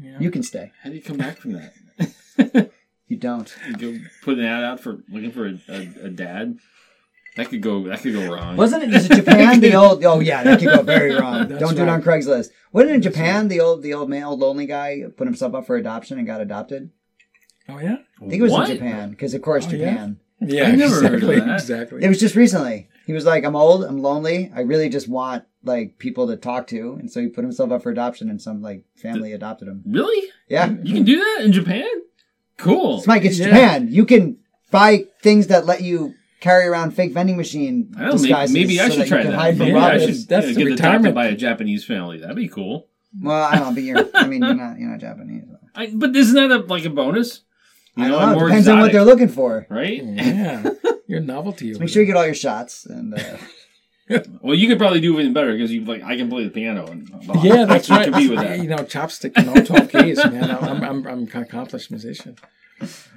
Yeah. You can stay. How do you come back from that? <laughs> You don't. You go put an ad out for looking for a, a, a dad. That could go. That could go wrong. Wasn't it? Is it Japan? The <laughs> old? Oh yeah, that could go very wrong. That's Don't do it on. Craigslist. Wasn't it in Japan? The old, the old man, old lonely guy put himself up for adoption and got adopted. Oh yeah. I think it was What? in Japan because of course Oh, yeah? Japan. Yeah. I never heard of exactly. that. Exactly. It was just recently. He was like, "I'm old. I'm lonely. I really just want like people to talk to," and so he put himself up for adoption, and some like family adopted him. Really? Yeah, You can do that in Japan? Cool. Smike, it's Yeah. Japan. You can buy things that let you carry around fake vending machine I don't know, maybe, disguises maybe I so should that try you can that. hide from Maybe I robbers. should That's- that's you know, the get retirement. adopted by a Japanese family. That'd be cool. Well, I don't know, but you're. I mean, you're not. You're not Japanese. I, but isn't that a, like a bonus? You I know, don't know. more Depends on what they're looking for. right? Yeah. <laughs> Your novelty. over Make sure you get all your shots and. Uh, <laughs> Well, you could probably do even better because you like I can play the piano and Yeah, <laughs> that's I right. can compete with that. You know, chopstick and all twelve keys, man. I'm, I'm, I'm an accomplished musician.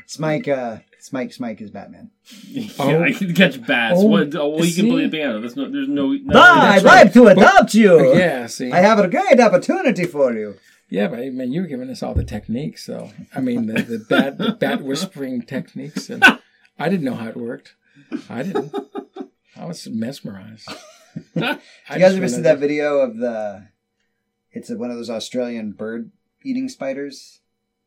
Smike, uh, Smike, Smike is Batman. yeah, Oh. I can catch bats. Oh, what? Oh, well, you can play the piano. There's no. There's no. no Ah, I'd like to adopt you. Yeah. See. I have a great opportunity for you. Yeah, but I mean, you were giving us all the techniques. So I mean, the, the bat, the bat whispering techniques, and I didn't know how it worked. I didn't. I was mesmerized. I You guys ever went see that video of the? It's a, one of those Australian bird eating spiders.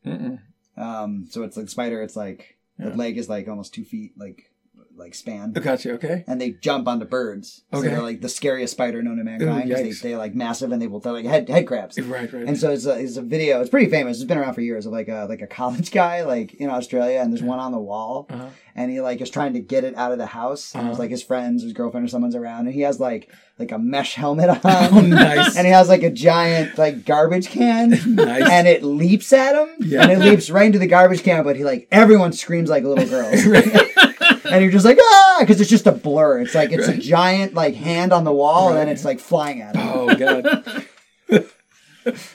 Mm-mm. Um, so it's like spider. It's like the leg is like almost two feet, like like span. I got. Okay. and they jump onto birds. So Okay. they're like the scariest spider known to mankind. Ooh, 'cause yikes. they, they're like massive and they will they're like head head crabs. Right. Right. And so it's a, it's a video. It's pretty famous. It's been around for years of like a like a college <laughs> guy like in Australia, and there's one on the wall, uh-huh. and he like is trying to get it out of the house. And Uh-huh. like his friends, his girlfriend, or someone's around, and he has like like a mesh helmet on. <laughs> Oh, nice. And he has like a giant like garbage can. <laughs> Nice. And it leaps at him, Yeah. and it leaps right into the garbage can. But he like everyone screams like little girls, and you're just like ah, because it's just a blur. It's like it's a giant like hand on the wall, and then it's like flying at him. oh god.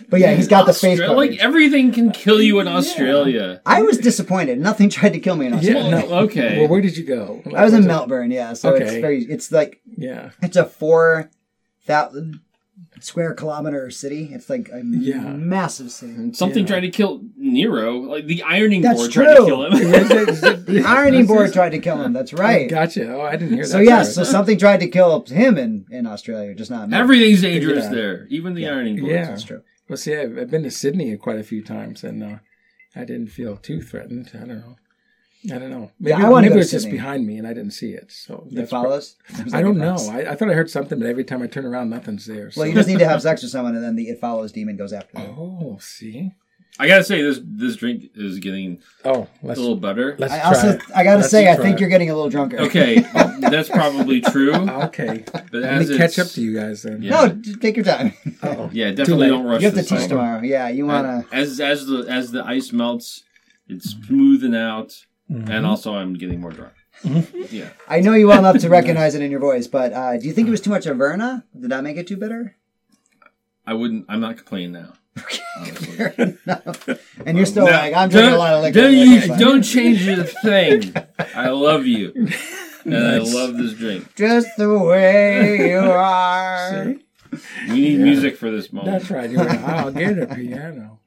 But yeah, he's got the face Austra- coverage. like everything can kill you in Australia. I was disappointed. Nothing tried to kill me in Australia. Yeah. No. Okay. Well, where did you go? I was in Was it- Melbourne, yeah. So it's very, it's like Yeah. it's a four thousand square kilometer city. It's like a Yeah. massive city. Something Yeah. tried to kill Nero. Like the ironing That's board tried to kill him. <laughs> The ironing board tried to kill him. That's right. Gotcha. Oh, I didn't hear that. So yes, so something tried to kill him in, in Australia, just not me. Everything's dangerous Yeah. there, even the ironing board. Yeah. That's true. Well, see, I've, I've been to Sydney quite a few times, and uh, I didn't feel too threatened. I don't know. I don't know. Maybe, I wanna maybe go it to was just Sydney. behind me, and I didn't see it. So It that's pro- follows. There's I don't know. I, I thought I heard something, but every time I turn around, nothing's there. So. Well, you just need to have <laughs> sex with someone, and then the it follows demon goes after them. Oh, see. I gotta say this this drink is getting Oh, a let's little better. let's I try. also, it. I gotta Let's say, I think it. you're getting a little drunker. Okay, <laughs> that's probably true. Okay, But let me catch up to you guys then. Yeah. No, take your time. <laughs> Oh, Yeah, definitely don't rush. you have to this teach thing. tomorrow. Yeah, you uh, wanna. As as the as the ice melts, it's smoothing out, Mm-hmm. and also I'm getting more drunk. Yeah, I know you well enough to recognize it in your voice, but uh, do you think it was too much Averna? Did that make it too bitter? I wouldn't. I'm not complaining now. <laughs> honestly. Fair enough. And you're still Now, like, I'm drinking a lot of liquor. Don't, Like, you, it's don't change a thing. I love you, <laughs> and Nice. I love this drink. Just the way you <laughs> are. see? We need music for this moment. That's right. You're like, I'll get a piano.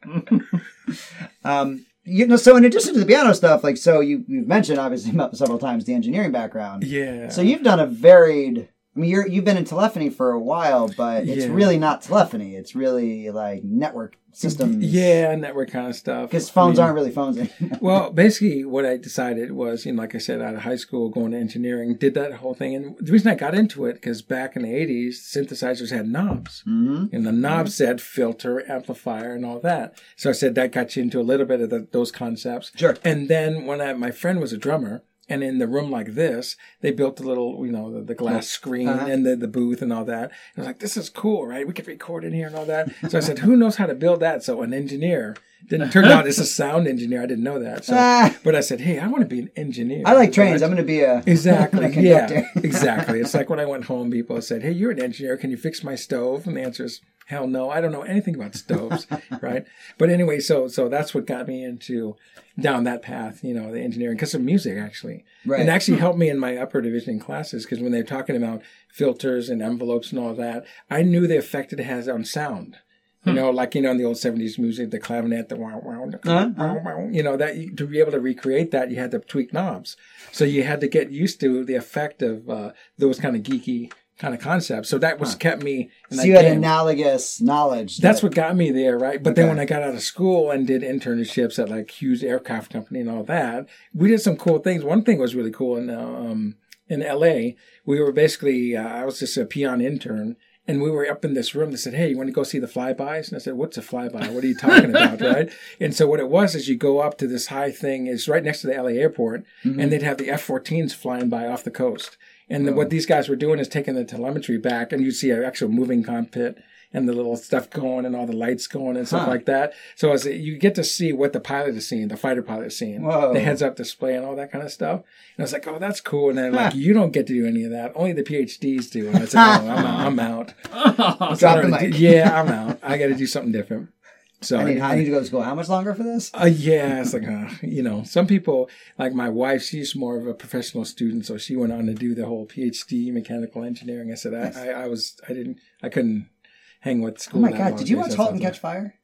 Um, you know, so in addition to the piano stuff, like, so you you've mentioned obviously <laughs> several times the engineering background. Yeah. So you've done a varied. I mean, you're you've been in telephony for a while, but it's Yeah. really not telephony. It's really like network systems. yeah, network kind of stuff. because phones I mean, aren't really phones anymore. Well, <laughs> basically, what I decided was, you know, like I said, out of high school, going to engineering, did that whole thing. And the reason I got into it, because back in the 80s, synthesizers had knobs. Mm-hmm. And the knob said filter, amplifier, and all that. So I said that got you into a little bit of the, those concepts. Sure. And then when I, my friend was a drummer, and in the room like this, they built a little, you know, the, the glass screen Uh-huh. and the, the booth and all that. I was like, this is cool, right? We could record in here and all that. So I said, who knows how to build that? So an engineer. Didn't turn <laughs> out it's a sound engineer. I didn't know that. So, Ah. but I said, hey, I want to be an engineer. I like trains. I'm going to be a <laughs> Exactly. a yeah. exactly. It's like when I went home, people said, "Hey, you're an engineer. Can you fix my stove?" And the answer is, "Hell no. I don't know anything about stoves." <laughs> right. But anyway, so so that's what got me into down that path. You know, the engineering because of music actually. Right. And actually helped me in my upper division classes because when they're talking about filters and envelopes and all that, I knew the effect it has on sound. You know, like you know, in the old '70s music, the clavinet, the wow, wow, Uh-huh, wow, wow, you know that you, to be able to recreate that, you had to tweak knobs. So you had to get used to the effect of uh, those kind of geeky kind of concepts. So that was kept me. In so you had game. analogous knowledge. That's that- what got me there, right? But then when I got out of school and did internships at like Hughes Aircraft Company and all that, we did some cool things. One thing was really cool in uh, um, in LA. We were basically uh, I was just a peon intern. And we were up in this room. They said, "Hey, you want to go see the flybys?" And I said, "What's a flyby? What are you talking <laughs> about?" right? And so what it was is you go up to this high thing. It's right next to the LA airport, mm-hmm. and they'd have the F-14s flying by off the coast. And then what these guys were doing is taking the telemetry back, and you see an actual moving cockpit and the little stuff going and all the lights going and stuff Huh. like that. So as you get to see what the pilot is seeing, the fighter pilot is seeing, Whoa. the heads up display and all that kind of stuff. And I was like, oh, that's cool. And then like, you don't get to do any of that. Only the PhDs do. And I said, oh, I'm out. I'm out. <laughs> Drop the I don't- Yeah, I'm out. I got to do something different. So I need, I need to go to school. How much longer for this? uh, yeah, it's like, uh, you know, some people, like my wife, she's more of a professional student, so she went on to do the whole PhD mechanical engineering. I said, I, I, I was, I didn't, I couldn't hang with oh school. Oh my god! Did you watch that's *Halt and Catch Fire*?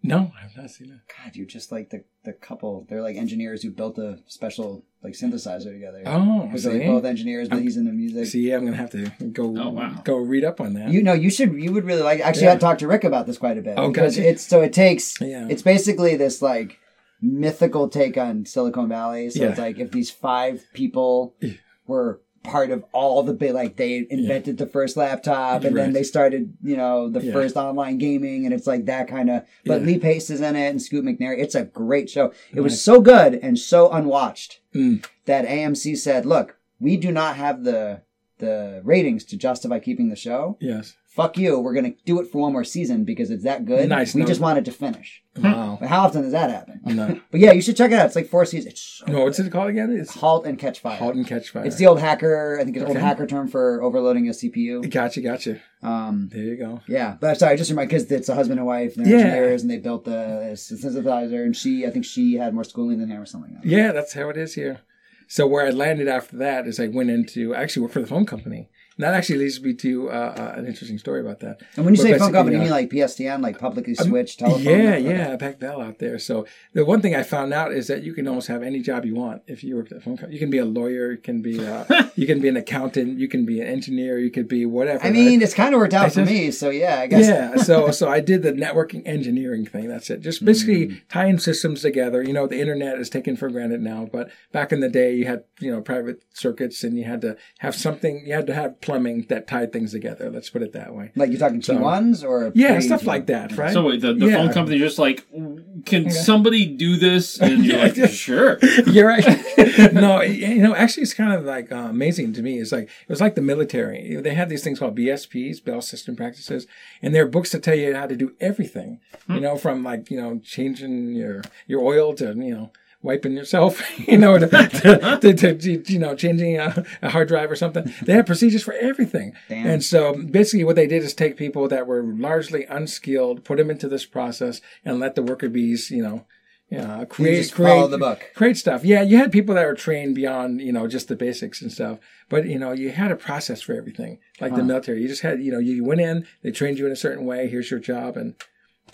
No, I've not seen it. God, you're just like the the couple. They're like engineers who built a special like synthesizer together. Oh, Because they're see? both engineers, but he's into music. See, I'm gonna have to go Oh, wow. go read up on that. You know, you should. You would really like. Actually, Yeah. I talked to Rick about this quite a bit Oh, because gotcha. it's so it takes. Yeah. It's basically this like mythical take on Silicon Valley. So Yeah. it's like if these five people were part of all the big, like they invented the first laptop, and then they started, you know, the Yeah. first online gaming, and it's like that kind of. But Yeah. Lee Pace is in it, and Scoot McNairy. It's a great show. It was so good and so unwatched Mm. that AMC said, "Look, we do not have the the ratings to justify keeping the show. Yes. Fuck you. We're gonna do it for one more season because it's that good. Nice, We no- just wanted to finish. Wow. But how often does that happen? No. <laughs> But yeah, you should check it out. It's like four seasons. It's so No, what's it called again? It's Halt and Catch Fire. Halt and Catch Fire. It's the old hacker. I think it's an old hacker term for overloading a CPU. Gotcha, gotcha. Um, There you go. yeah, but I'm sorry, just remind because it's a husband and wife. And they're Yeah. engineers, and they built the synthesizer. And she, I think she had more schooling than him or something. Like that. Yeah, that's how it is here. So where I landed after that is I went into actually worked for the phone company, that actually leads me to uh, uh, an interesting story about that. And when you say phone company, you uh, mean like PSTN, like publicly switched telephone? Yeah, Okay. yeah, Pac Bell out there. So the one thing I found out is that you can almost have any job you want if you work at a phone company. You can be a lawyer, you can be uh, <laughs> you can be an accountant, you can be an engineer, you could be whatever. I right? mean, it's kind of worked out I for just- me, so yeah, I guess. yeah so <laughs> so i did the networking engineering thing that's it just basically Mm. tying systems together you know the internet is taken for granted now but back in the day you had you know private circuits and you had to have something you had to have plumbing that tied things together let's put it that way Like you're talking T1s or yeah pre- stuff like that right So wait, the, the Yeah. phone company just like, can somebody do this? And you're <laughs> like, sure. <laughs> You're right. <laughs> no, you know, actually, it's kind of like uh, amazing to me. It's like it was like the military. They had these things called BSPs, Bell System Practices, and they're books that tell you how to do everything. You know, from like you know changing your your oil to you know wiping yourself, <laughs> you know, to, to, to, to, you know changing a, a hard drive or something. They had procedures for everything. Damn. And so basically, what they did is take people that were largely unskilled, put them into this process, and let the worker bees, you know. Yeah, create, create, the book. Great stuff. Yeah, you had people that were trained beyond, you know, just the basics and stuff. But, you know, you had a process for everything. Like the military. You just had, you know, you went in, they trained you in a certain way, here's your job and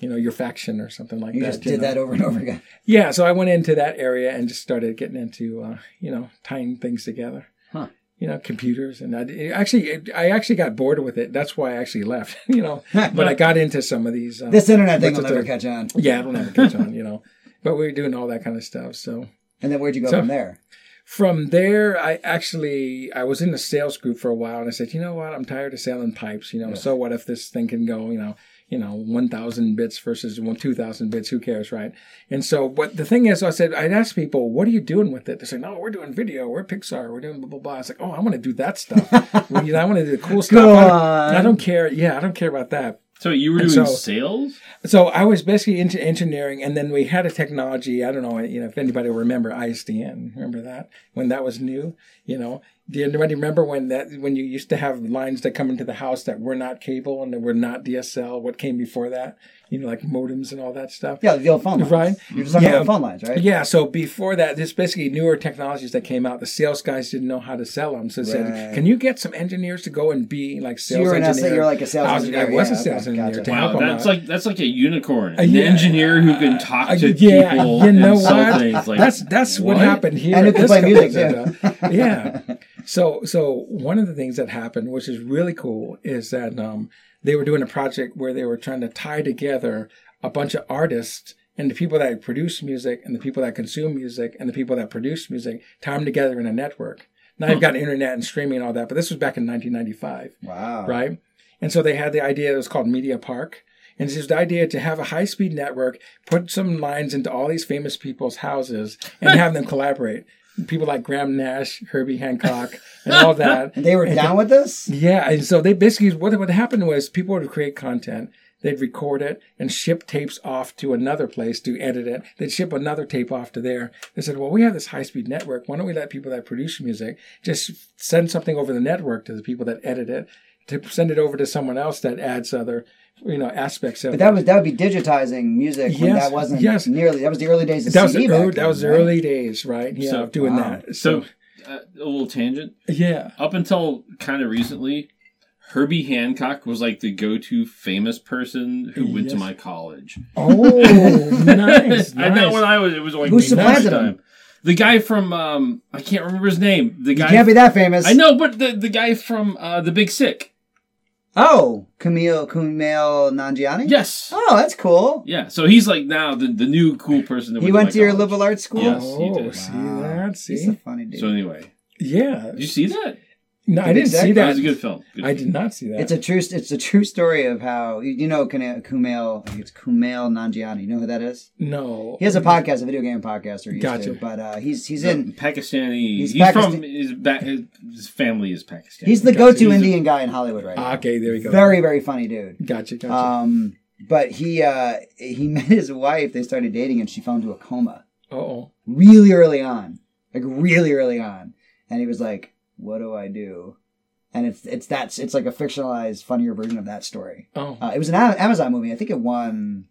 you know, your faction or something like You that. just did know. that over and over again. <laughs> Yeah, so I went into that area and just started getting into, uh, you know, tying things together. Huh. You know, computers, and I actually, I actually got bored with it. That's why I actually left. <laughs> You know, <laughs> but I got into some of these. Uh, This internet thing will never the- catch on. Yeah, it'll never catch on. You know, but we were doing all that kind of stuff. So And then where'd you go So- from there? from there, I actually I was in the sales group for a while, and I said, you know what, I'm tired of selling pipes. You know, so what if this thing can go, you know, you know, one thousand bits versus one two thousand bits? Who cares, right? And so, but the thing is, I said, I'd ask people, what are you doing with it? They say, no, we're doing video, we're Pixar, we're doing blah blah blah. I was like, oh, I want to do that stuff. <laughs> well, you know, I want to do the cool stuff. I don't. I don't care. Yeah, I don't care about that. So you were doing so- sales? So I was basically into engineering, and then we had a technology. I don't know, you know, if anybody will remember ISDN. Remember that when that was new? You know, do anybody remember when that when you used to have lines that come into the house that were not cable and that were not DSL? What came before that? You know, like modems and all that stuff. Yeah, the old phone lines. Right. You're just talking Yeah. about phone lines, right? Yeah, so before that, there's basically newer technologies that came out. The sales guys didn't know how to sell them, so they said, "Can you get some engineers to go and be like So sales you were an S- engineer?" you're like a sales I was, engineer. I was yeah, a sales okay, engineer gotcha. Wow, that's like that's like a unicorn. Uh, An yeah. engineer who can talk Uh, to yeah, people you know and sell what? things. Like, that's that's what, what? happened here. And who at can play music, too. yeah. So so one of the things that happened, which is really cool, is that um, they were doing a project where they were trying to tie together a bunch of artists and the people that produce music and the people that consume music and the people that produce music, tie them together in a network. Now you've got internet and streaming and all that, but this was back in 1995 Wow. right? And so they had the idea that was called Media Park. And it's just the idea to have a high speed network, put some lines into all these famous people's houses, and <laughs> have them collaborate. People like Graham Nash, Herbie Hancock, and all <laughs> that. And they were And down with this? Yeah, and so they basically what would happen was people would create content, they'd record it and ship tapes off to another place to edit it. They'd ship another tape off to there. They said, "Well, we have this high-speed network. Why don't we let people that produce music just send something over the network to the people that edit it, to send it over to someone else that adds other, you know, aspects of But it." that was that would be digitizing music when that wasn't yes. nearly that was the early days of that was CD the back early, then, that was the right? early days, right? Yeah, So- of doing wow. that. So, So, uh, a little tangent. yeah. Up until kind of recently, Herbie Hancock was like the go-to famous person who went to my college. Oh, <laughs> nice, I know when I was, it was like Who nice supplanted time. him? The guy from um, I can't remember his name. The You guy can't be that famous. I know, but the the guy from uh, the Big Sick. Oh, Camille Kumail Nanjiani? Yes. Oh, that's cool. Yeah. So he's like now the, the new cool person. That we He went went to your liberal arts school? Yes, he Oh, did. see Wow. that? He's a funny dude. So anyway, yeah. did you see that? No, I didn't see That that. was a good film. Good I film. did not see that. It's a true. It's a true story of how you you know Kuna- Kumail. It's Kumail Nanjiani. You know who that is? no. He has a podcast, a video game podcast, or used Gotcha. to. But uh, he's he's The in. Pakistani. He's He's, Pakistan- from his, ba- his his family is Pakistani. He's the Gotcha. go-to He's a- Indian guy in Hollywood right now. Ah, okay, there we go. Very very funny dude. Gotcha, gotcha. Um, but he uh he <laughs> met his wife. They started dating, and she fell into a coma oh. really early on, like really early on. And he was like, "What do I do?" And it's it's that's it's like a fictionalized, funnier version of that story. Oh. Uh, it was an Amazon movie. I think it won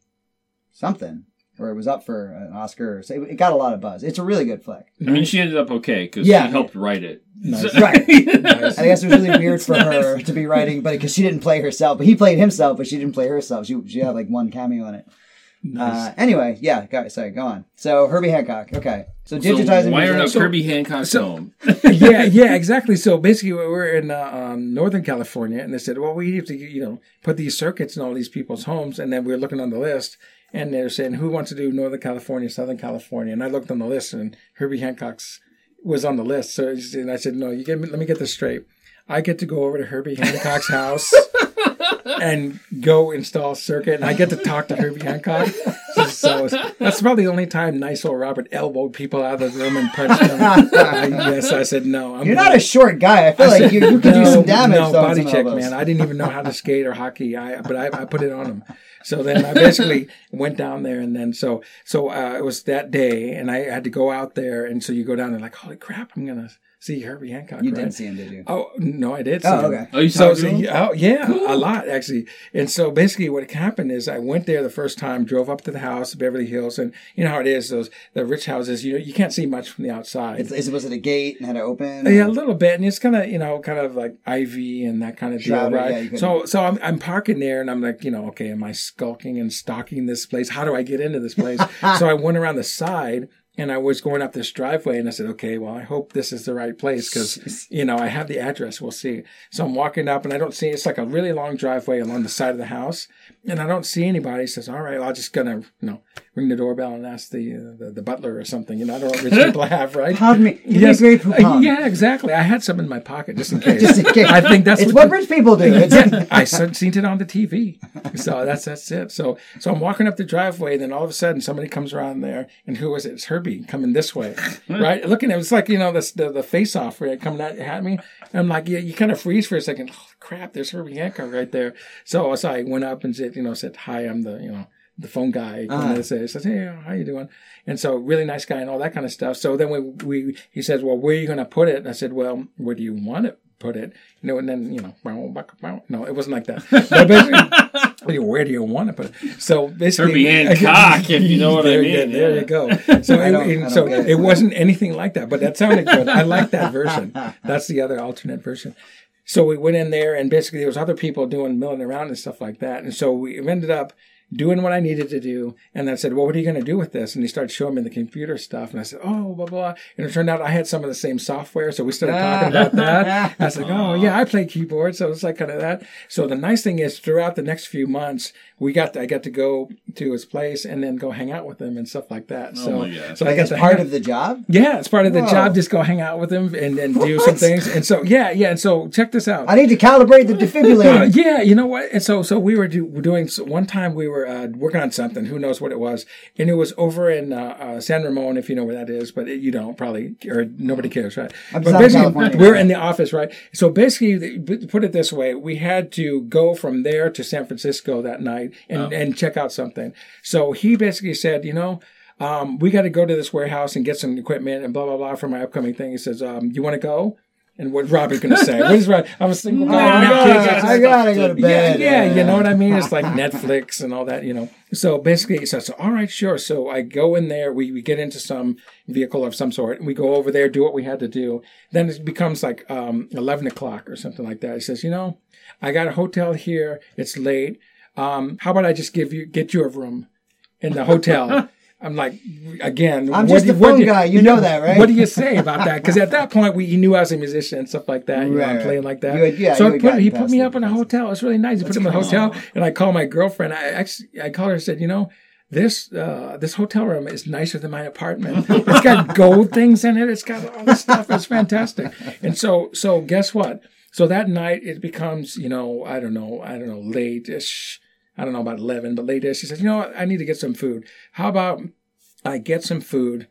something. or it was up for an Oscar. So it, it got a lot of buzz. It's a really good flick. I mean, she ended up okay because Yeah. she helped write it. Nice. <laughs> Right. Nice. I guess it was really weird for her to be writing, but because she didn't play herself, but he played himself, but she didn't play herself. She she had like one cameo in it. Nice. Uh, anyway, yeah, go, sorry, go on. So Herbie Hancock. Okay, so So digitizing. why are music- not Kirby Hancock's so- home? <laughs> yeah, yeah, exactly. So basically, we we're in uh, um, Northern California, and they said, "Well, we have to, you know, put these circuits in all these people's homes." And then we're looking on the list, and they're saying, "Who wants to do Northern California, Southern California?" And I looked on the list, and Herbie Hancock's was on the list. So and I said, "No, you get me. Let me get this straight. I get to go over to Herbie Hancock's <laughs> house." And go install circuit, and I get to talk to Herbie Hancock. So that's probably the only time nice old Robert elbowed people out of the room and punched them. Yes, I said no. I'm You're not a short guy. I feel like you, you could do some damage. No, body check, man. I didn't even know how to skate or hockey. I but I, I put it on him. So then I basically went down there, and then so so uh, it was that day, and I had to go out there, and so you go down and like, holy crap, I'm gonna see Herbie Hancock. You right? didn't see him, did you? Oh no, I did. Oh, see Oh, him. okay. Oh, you So, talked to so him? yeah, oh, yeah, a lot actually. And so basically, what happened is I went there the first time, drove up to the house, Beverly Hills, and you know how it is. Those the rich houses, you know, you can't see much from the outside. It's, is, was it a gate and had to open? Yeah, a little bit, and it's kind of you know, kind of like ivy and that kind of deal, Shrouded, right? yeah, so, so I'm I'm parking there, and I'm like, you know, okay, am I skulking and stalking this place? How do I get into this place? <laughs> so I went around the side, and I was going up this driveway, and I said, okay, well, I hope this is the right place because <laughs> you know I have the address. We'll see. So I'm walking up, and I don't see. It's like a really long driveway along the side of the house, and I don't see anybody. He says, all right, well, I'm just gonna you know ring the doorbell and ask the uh, the, the butler or something. You know, I don't know what rich people have, right? Pardon me. Yes. Uh, yeah, exactly. I had some in my pocket just in <laughs> case. Just in case. I think that's it's what, what rich people do. <laughs> It's, I se- seen it on the TV. So that's that's it. So so I'm walking up the driveway, and then all of a sudden somebody comes around there, and who was it? It's Coming this way, <laughs> right? Looking at it, it's like you know the the, the face off right coming at, at me. And I'm like, yeah, you kind of freeze for a second. Oh, crap, there's Herbie Hancock right there. So so I went up and said, you know, said hi. I'm the you know the phone guy. Uh-huh. Says, hey, how you doing? And so really nice guy and all that kind of stuff. So then we we he says, well, where are you going to put it? And I said, well, where do you want it? Put it, you know, and then you know, no, it wasn't like that. <laughs> But basically, <laughs> where do you want to put it? So basically, Herbie Hancock, if you know what I mean, yeah, there yeah. you go. <laughs> So, I it, don't- I don't so it. it wasn't anything like that, but that sounded good. I like that version. That's the other alternate version. So we went in there, and basically there was other people doing milling around and stuff like that. And so we ended up doing what I needed to do. And I said, "Well, what are you going to do with this?" And he started showing me the computer stuff, and I said, "Oh, blah blah." And it turned out I had some of the same software, so we started talking about <laughs> that. I was like, "Oh yeah, I play keyboard," so it's like kind of that. So the nice thing is, throughout the next few months, we got to, I got to go to his place and then go hang out with him and stuff like that. so, my gosh. so I like got it's to part hang- of the job. yeah, it's part of the Whoa. job. Just go hang out with him and, and do some things. And so, yeah, yeah. And so, check this out. I need to calibrate the Uh, defibrillator. <laughs> yeah, you know what? And so, so we were do, we're doing so one time we were uh, working on something. Who knows what it was? And it was over in uh, uh, San Ramon, if you know where that is, but it, you don't probably, or nobody cares, right? I'm but basically, California. we're in the office, right? So basically, put it this way: we had to go from there to San Francisco that night and, and check out something. So he basically said, you know. Um, we got to go to this warehouse and get some equipment and blah blah blah for my upcoming thing. He says, um, "You want to go?" And what going to say? What is Rob? I'm a single guy. Kids, gotta, I gotta go to bed. yeah, yeah, you know what I mean? It's like <laughs> Netflix and all that, you know. So basically, he says, all right, sure. So I go in there, we, we get into some vehicle of some sort, and we go over there, do what we had to do. Then it becomes like um, 11 o'clock or something like that. He says, you know, I got a hotel here. It's late. Um, how about I just give you, get you a room in the hotel? <laughs> I'm like, again, I'm what just do a phone do you- guy. You know that, right? What do you say about that? Because at <laughs> that point, we he knew I was a musician and stuff like that. You know, Right, I'm right. playing like that. You had- yeah, so you I had put, he put me up in a hotel. It's really nice. He put him in a hotel, and I called my girlfriend. I actually, I called her and said, you know, this uh, this hotel room is nicer than my apartment. It's got <laughs> gold things in it. It's got all this stuff. It's fantastic. And so, so guess what? So that night it becomes, you know, I don't know, I don't know, late-ish. I don't know about eleven, but late-ish. She says, you know what? I need to get some food. How about I get some food?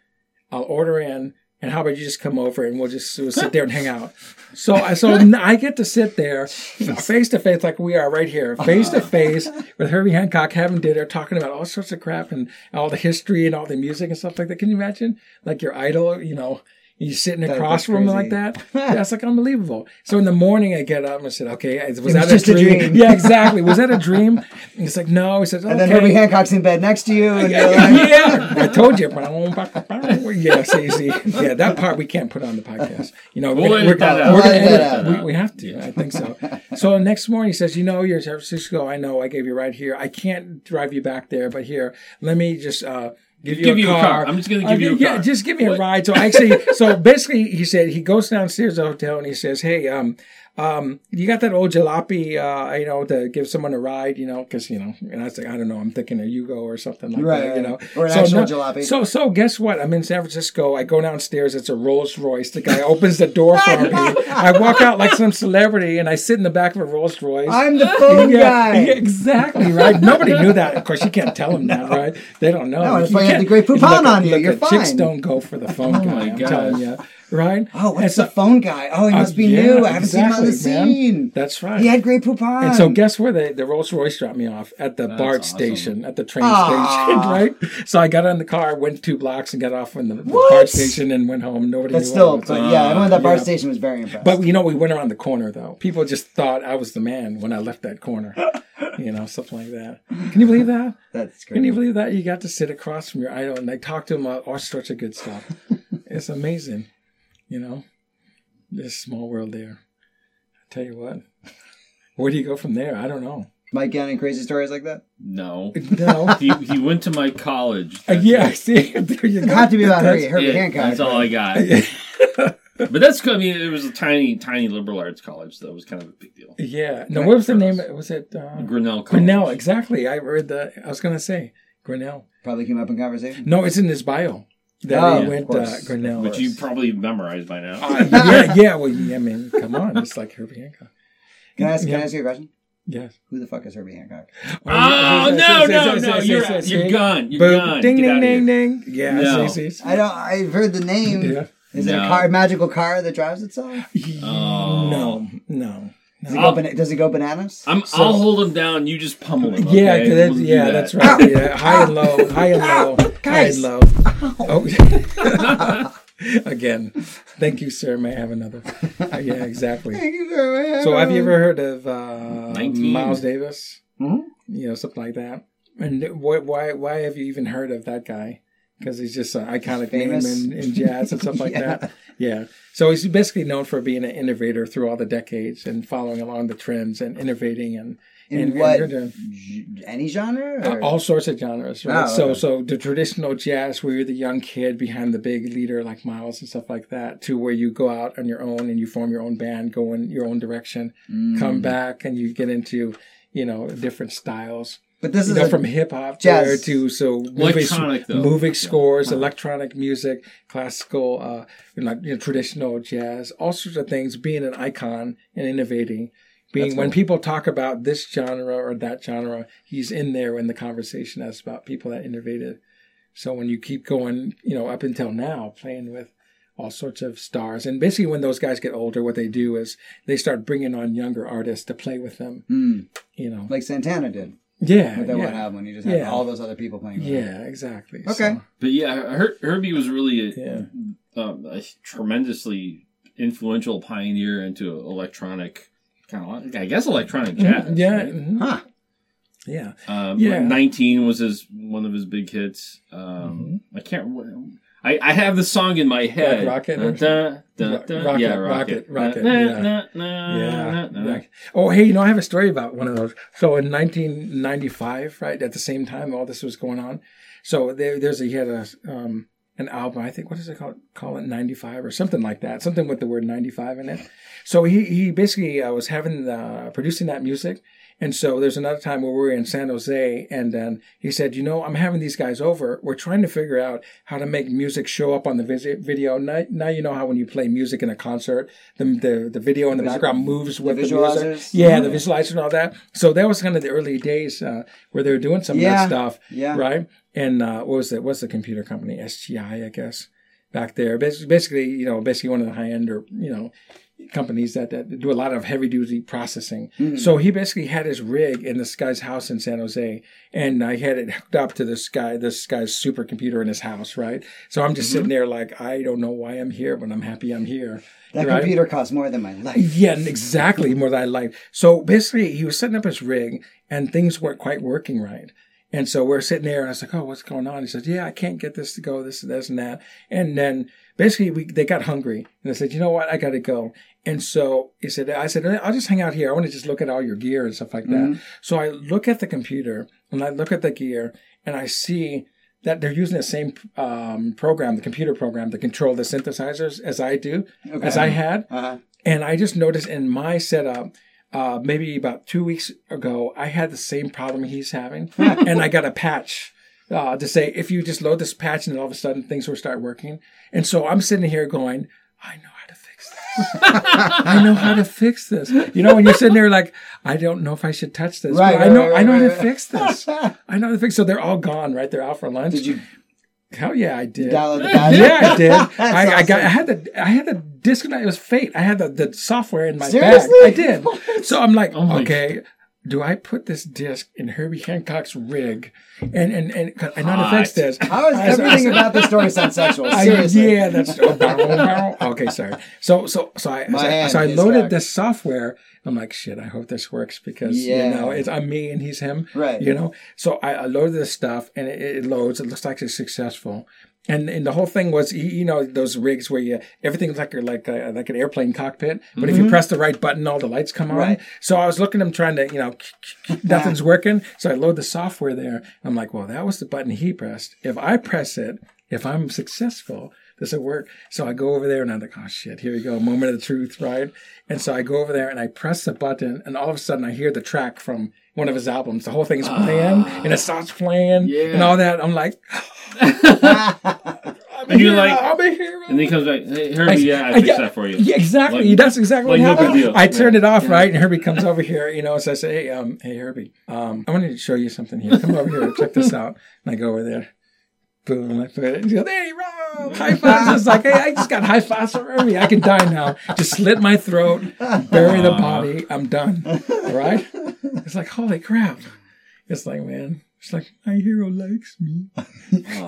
I'll order in. And how about you just come over and we'll just we'll sit there and hang out? So I so <laughs> I get to sit there face to face like we are right here, uh-huh. face to face with Herbie Hancock having dinner, talking about all sorts of crap and all the history and all the music and stuff like that. Can you imagine? Like your idol, you know, You sitting That- across that's from him like that. <laughs> That's like unbelievable. So in the morning, I get up and I said, "Okay, was was that just a a dream? dream. Yeah, exactly. <laughs> Was that a dream?" And he's like, "No." He says, "Okay." And then Herbie Hancock's in bed next to you, and <laughs> you're like, yeah, I told you. yeah, see, see, yeah, that part we can't put on the podcast. You know, We'll we're, edit we're, that we're gonna We'll edit edit We, out. we have to. I think so. So next morning he says, "You know, you're in San Francisco. I know. I gave you right here. I can't drive you back there, but here, let me just." uh Give you, Give a, you a car. car. I'm just gonna give you a yeah, car. just give me What? a ride. So actually, so basically, he said he goes downstairs to the hotel and he says, "Hey, um, um, you got that old jalopy, uh, you know, to give someone a ride, you know, because you know." And I was like, "I don't know. I'm thinking a Yugo or something like Right, that, you know." Or an so actual no- jalopy. So so guess what? I'm in San Francisco. I go downstairs. It's a Rolls Royce. The guy opens the door for me. <laughs> I walk out like some celebrity, and I sit in the back of a Rolls Royce. I'm the phone yeah, guy. yeah, exactly right. Nobody knew that. Of course, you can't tell them that, right? They don't know. No, that's You why you have the Grey Poupon on you. look You're at- Chicks fine. don't go for the phone <laughs> guy. my I'm God. telling you, right? Oh, And what's so- the phone guy? Oh, he Uh, must be yeah, new. I haven't seen him on the exactly, man. scene. That's right. He had Grey Poupon. And so, guess where the, the Rolls Royce dropped me off at the BART awesome. station, at the train Aw. station, <laughs> right? So I got on the car, went two blocks, and got off in the, the BART station, and went home. Nobody But knew still, what I was. but yeah, everyone at that bar yeah. station was very impressed. But you know, we went around the corner though. People just thought I was the man when I left that corner. <laughs> you know, something like that. Can you believe that? that's great. Can you believe that? You got to sit across from your idol and they talk to him about all sorts of good stuff. <laughs> it's amazing. You know, this small world there. I tell you what. <laughs> Where do you go from there? I don't know. Mike got any crazy stories like that? No. No. <laughs> He, he went to my college. Uh, yeah, I <laughs> see, there you It go. had to be about Herbie, Yeah, Herbie Hancock. That's all I got. But that's good. I mean, it was a tiny, tiny liberal arts college, so it was kind of a big deal. Yeah. No, what was the name? Was it uh, Grinnell College. Grinnell? Exactly. I read the. I was gonna say Grinnell. Probably came up in conversation. No, it's in his bio that Oh, he of went uh, course. Grinnell. Which you probably memorized by now. Uh, <laughs> yeah, yeah. Well, yeah, I mean, come on, it's like Herbie Hancock. Can I ask? Can I ask you a question? Yes. Who the fuck is Herbie Hancock? Oh, no, no, no. You're, you're gone. You're Boom. gone. Ding, ding, ding, ding. Yeah, No. see, see. I don't. I've heard the name. Yeah. Is it a No. car, magical car that drives itself? Oh. No, no. Does he, I'll- go, bana- does he go bananas? I'm, So- I'll hold him down. You just pummel him. Yeah, that's, We'll do yeah, that. that's right. Yeah, <laughs> high and low, high and low, <laughs> high and low. Oh, <laughs> again. Thank you, sir. May I have another? Uh, yeah, exactly. Thank you very much. So, have you ever heard of uh, Miles Davis? Mhm. You know, something like that. And wh- why why have you even heard of that guy? Because he's just an iconic name in, in jazz and stuff like <laughs> Yeah. that. Yeah. So he's basically known for being an innovator through all the decades and following along the trends and innovating and In and- what? and- any genre? uh, all sorts of genres, right? Oh, So, okay. so the traditional jazz, where you're the young kid behind the big leader like Miles and stuff like that, to where you go out on your own and you form your own band, go in your own direction, Mm. come back, and you get into, you know, different styles. But this You is know, a- from hip hop jazz. there to so Electronic, though. movie scores, electronic music, classical, uh, you know, you know, traditional jazz, all sorts of things. Being an icon and innovating, being That's when cool. people talk about this genre or that genre, he's in there in the conversation as about people that innovated. So when you keep going, you know, up until now, playing with all sorts of stars, and basically when those guys get older, what they do is they start bringing on younger artists to play with them. Mm, You know, like Santana did yeah, with that yeah. one album when you just had Yeah. all those other people playing. with him. Yeah, exactly. Okay. So, But yeah, Her- Herbie was really a, yeah. um, a tremendously influential pioneer into electronic kind of, I guess, electronic jazz. Mhm, Yeah. right? mhm, Huh. Yeah. Um, Yeah. Nineteen was his one of his big hits. Um, I can't. I, I have the song in my head. Rockit or- Da, da, da, Rockit, yeah, Rockit, Rockit, Na, yeah. na, na, Yeah. na, na. Oh, hey, you know, I have a story about one of those. So in 1995, right at the same time all this was going on, so there, there's a he had a um an album. I think what is it called? Call it 95 or something like that. Something with the word 95 in it. So he he basically uh, was having uh, producing that music. And so there's another time where we were in San Jose, and then he said, "You know, I'm having these guys over. We're trying to figure out how to make music show up on the video. Now, now you know how when you play music in a concert, the the, the video in the Visual- background moves with the, visualizers? music. Yeah, the visualizer and all that. So that was kind of the early days uh, where they were doing some of that stuff, Yeah. right? And uh, what was it? What's the computer company? SGI, I guess. Back there, basically, you know, basically one of the high end or you know, companies that, that do a lot of heavy duty processing. Mm-hmm. So he basically had his rig in this guy's house in San Jose, and I had it hooked up to this guy, this guy's supercomputer in his house, right? So I'm just sitting mm-hmm. there like, I don't know why I'm here, but I'm happy I'm here. That right? computer costs more than my life. Yeah, exactly. More than I like. So basically, he was setting up his rig, and things weren't quite working right. And so we're sitting there, and I was like, "Oh, what's going on?" He says, "Yeah, I can't get this to go. This, this, and that." And then basically, we they got hungry, and they said, "You know what? I got to go." And so he said, "I said I'll just hang out here. I want to just look at all your gear and stuff like that." So I look at the computer, and I look at the gear, and I see that they're using the same um, program, the computer program, to control the synthesizers as I do, as I had. Uh-huh. And I just noticed in my setup, uh, maybe about two weeks ago, I had the same problem he's having, and I got a patch uh, to say if you just load this patch, and then all of a sudden things will start working. And so I'm sitting here going, I know how to fix this. <laughs> I know how to fix this. You know, when you're sitting there like, I don't know if I should touch this. Right, but I know, right, I know right, how to right. fix this. <laughs> I know how to fix. So they're all gone, right? They're out for lunch. Did you Hell yeah, I did. the? <laughs> Yeah, I did. That's I, I got. I had the. I had the disc. It was fate. I had the, the software in my Seriously? bag. I did. So I'm like, Oh my okay. Do I put this disc in Herbie Hancock's rig, and and and 'cause I know how to fix this? How is everything about this story sound sexual? I- Seriously. yeah, that's <laughs> oh, bow, bow. okay. Sorry. So so so I My so, I- so I loaded cocked. this software. I'm like, shit. I hope this works because Yeah. you know it's I'm me and he's him. Right. You know. So I, I loaded this stuff and it, it loads. It looks like it's successful. And and the whole thing was, you you know, those rigs where you everything's like a, like a, like an airplane cockpit, but if you mm-hmm. press the right button, all the lights come on. Right. So I was looking at them trying to, you know, nothing's working. So I load the software there. I'm like, well, that was the button he pressed. If I press it, if I'm successful, does it work? So I go over there and I'm like, oh shit, here we go, moment of the truth, right? And so I go over there and I press the button, and all of a sudden I hear the track from one of his albums. The whole thing's playing, and it starts playing, Yeah. and all that. I'm like, <laughs> I'm And you're like- I'm a hero. And then he comes back, hey, Herbie, yeah, I fixed that for you. Yeah, exactly. Like- That's exactly like what no big happened. deal. I turned Yeah. it off, right? And Herbie comes over here, you know, so I say, hey, um, hey, Herbie, um, I wanted to show you something here. Come over here, check this <laughs> out. And I go over there. Boom, I put it. And he goes, hey, Rob, high fives. I was like, hey, I just got high fives from Herbie. I can die now. Just slit my throat, bury the body. I'm done. All right? It's like, holy crap. It's like, man, it's like, my hero likes me.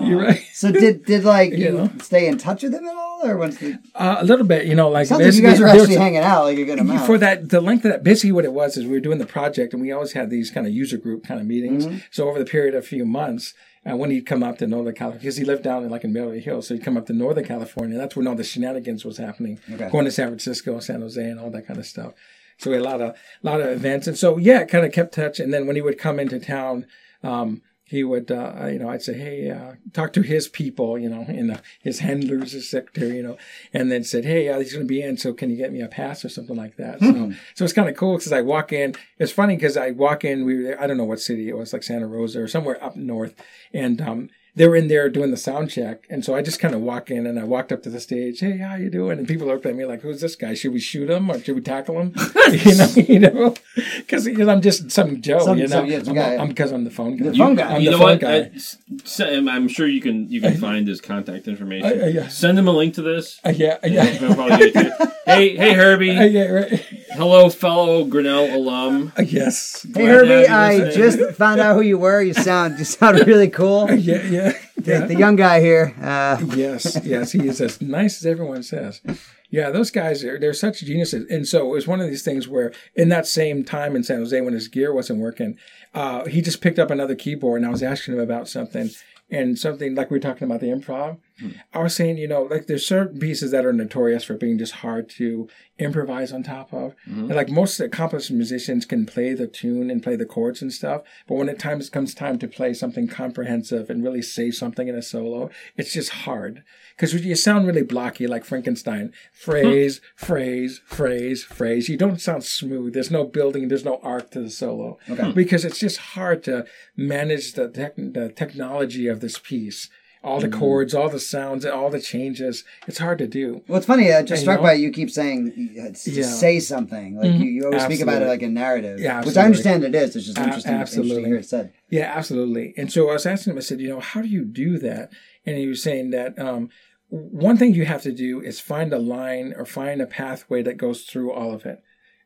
You're right. So did did like You you, know? stay in touch with him at all, or once the Uh, a little bit, you know, like like you guys were actually hanging out like a good amount. for that the length of that basically what it was is we were doing the project and we always had these kind of user group kind of meetings Mm-hmm. so over the period of a few months uh, when he'd come up to Northern California because he lived down in like in Beverly Hills so he'd come up to Northern California that's when all the shenanigans was happening. Okay. going to San Francisco San Jose and all that kind of stuff. So we had a lot of lot of events. And so yeah it kind of kept touch. And then when he would come into town um, he would, uh, you know, I'd say, hey, uh, talk to his people, you know, and uh, his handlers, his secretary, you know, and then said, hey, uh, he's going to be in, so can you get me a pass or something like that? So, so it's kind of cool because I walk in. It's funny because I walk in. We were there, I don't know what city it was, like Santa Rosa or somewhere up north, and um, they were in there doing the sound check, and so I just kind of walk in and I walked up to the stage. Hey, how you doing? And people looked at me like, who's this guy? Should we shoot him or should we tackle him? <laughs> <laughs> you know, you know, because I'm just some Joe, Some- you know, some- yeah, some guy. I'm because I'm the phone guy. The phone guy. I'm you the know phone what? guy. S- s- I'm sure you can you can <laughs> find his contact information. Uh, uh, yeah. Send him a link to this. Uh, yeah, Yeah, yeah. he'll probably get it to you. hey, hey, Herbie. Uh, yeah, right. Hello, fellow Grinnell alum. Uh, yes. hey Glad to Herbie, you I listening. just found out who you were. You sound you sound really cool. <laughs> Yeah, yeah, The, the young guy here. Uh, yes, yes, he is as nice as everyone says. Yeah, those guys are they're such geniuses. And so it was one of these things where in that same time in San Jose when his gear wasn't working, uh, he just picked up another keyboard and I was asking him about something and something like we are talking about the improv. Hmm. I was saying, you know, like there's certain pieces that are notorious for being just hard to improvise on top of. Mm-hmm. And like most accomplished musicians can play the tune and play the chords and stuff, but when it times comes time to play something comprehensive and really say something in a solo, it's just hard because you sound really blocky, like Frankenstein. Phrase, <laughs> phrase, phrase, phrase. You don't sound smooth. There's no building. There's no arc to the solo because it's just hard to manage the, tech the technology of this piece. All the mm. chords, all the sounds, all the changes. It's hard to do. well, it's funny. I just And, struck you by you keep saying uh, to Yeah. say something. Like mm-hmm. you, you always speak about it like a narrative, Yeah, which. I understand it is. It's just A- interesting, interesting to hear it said. Yeah, absolutely. And so I was asking him, I said, you know, how do you do that? And he was saying that um, one thing you have to do is find a line or find a pathway that goes through all of it.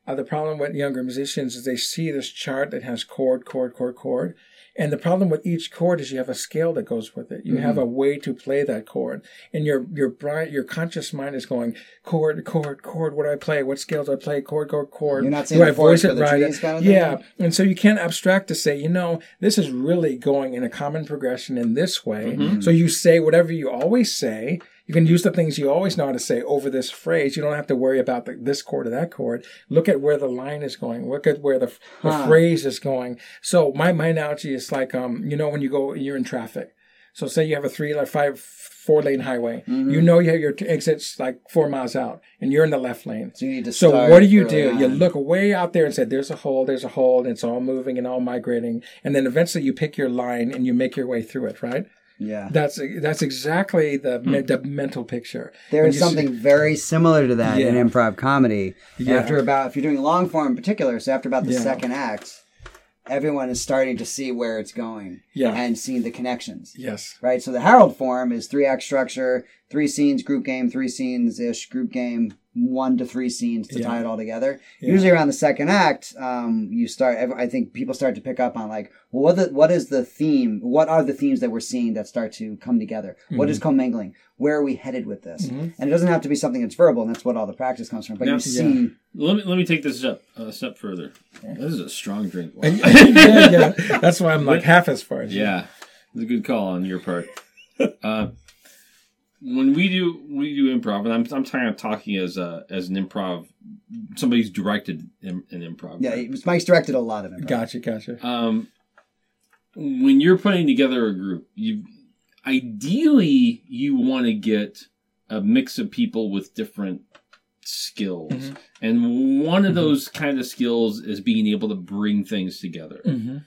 Uh, the problem with younger musicians is they see this chart that has chord, chord, chord, chord. And the problem with each chord is you have a scale that goes with it. You have Mm-hmm. a way to play that chord, and your your bright your conscious mind is going chord, chord, chord. What do I play? What scales do I play? Chord, chord, chord. You're not do seeing I voice it right? kind of thing? yeah, and so you can't abstract to say, you know, this is really going in a common progression in this way. Mm-hmm. So you say whatever you always say. You can use the things you always know how to say over this phrase. You don't have to worry about the, this chord or that chord. Look at where the line is going. Look at where the, the Huh. phrase is going. So my, my analogy is like, um, you know, when you go, you're in traffic. So say you have a three, like five, four lane highway. Mm-hmm. You know you have your t- exits like four miles out, and you're in the left lane. So you need to So what do you do? You look way out there and say, "There's a hole, there's a hole, and it's all moving and all migrating." And then eventually you pick your line and you make your way through it. Right? Yeah. That's that's exactly the me- hmm. the mental picture. There is something very similar to that in improv comedy. Yeah. After about, if you're doing long form in particular, so after about the Yeah. second act, everyone is starting to see where it's going Yeah. and seeing the connections. Yes. Right? So the Harold form is three act structure, three scenes, group game, three scenes ish, group game, one to three scenes to Yeah. tie it all together. Yeah. Usually around the second act, um, you start, I think people start to pick up on like, well, what, the, what is the theme? What are the themes that we're seeing that start to come together? What Mm-hmm. is commingling? Where are we headed with this? And it doesn't have to be something that's verbal, and that's what all the practice comes from. But Yeah. you see, Let me let me take this step a step further. This is a strong drink. Wow. <laughs> yeah, yeah. That's why I'm like half as far as you. Yeah, it's a good call on your part. Uh, <laughs> when we do we do improv, and I'm I'm kind of talking as a as an improv, somebody's directed im- an improv. yeah, it was- Mike's directed a lot of it. Gotcha, gotcha. Um, when you're putting together a group, you ideally you want to get a mix of people with different skills, Mhm. and one of Mhm. those kind of skills is being able to bring things together. Mm-hmm.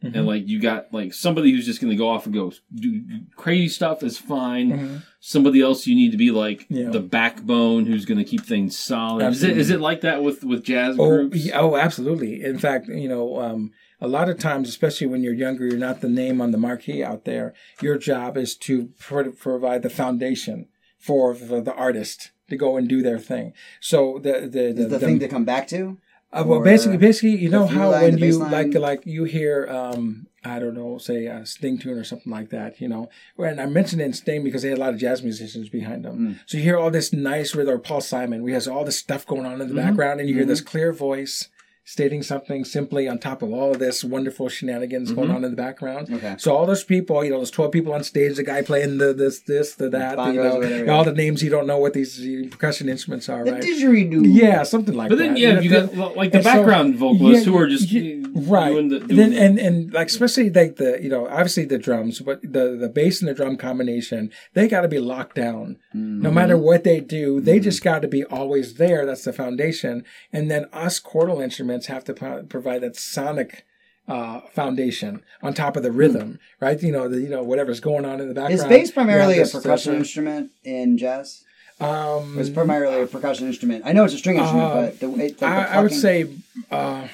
And like you got like somebody who's just going to go off and go do crazy stuff is fine. Mm-hmm. Somebody else you need to be like Yeah. the backbone who's going to keep things solid. Is it Absolutely. is it like that with with jazz Oh, groups? yeah, oh, absolutely. In fact, you know, um, a lot of times, especially when you're younger, you're not the name on the marquee out there. Your job is to pro- provide the foundation for the, the artist to go and do their thing. So the the the, Is the, thing to come back to? Uh, well, basically, basically, you know how line, when you like like you hear um I don't know, say a Sting tune or something like that, you know. And I mentioned in Sting because they had a lot of jazz musicians behind them. Mm. So you hear all this nice rhythm, Paul Simon, we has all this stuff going on in the Mm-hmm. background, and you hear this clear voice stating something simply on top of all of this wonderful shenanigans Mm-hmm. going on in the background. Okay. So all those people, you know, there's 12 people on stage, the guy playing the this, this, the that, Bongos you know, whatever, all yeah. the names you don't know what these percussion instruments are, The right? didgeridoo. Yeah, something like that. But that. then yeah, know, you the- got like the and so- background vocalists yeah, who are just yeah, right. doing the And doing then, and and like especially like the you know obviously the drums, but the the bass and the drum combination, they got to be locked down. Mm-hmm. No matter what they do, they just got to be always there. That's the foundation. And then us chordal instruments have to pro- provide that sonic. Uh, foundation on top of the rhythm, right? You know, the, you know whatever's going on in the background. Is bass primarily a percussion instrument in jazz? Um, It's primarily a percussion instrument. I know it's a string instrument, Uh, but the, it, like the I, I would say uh,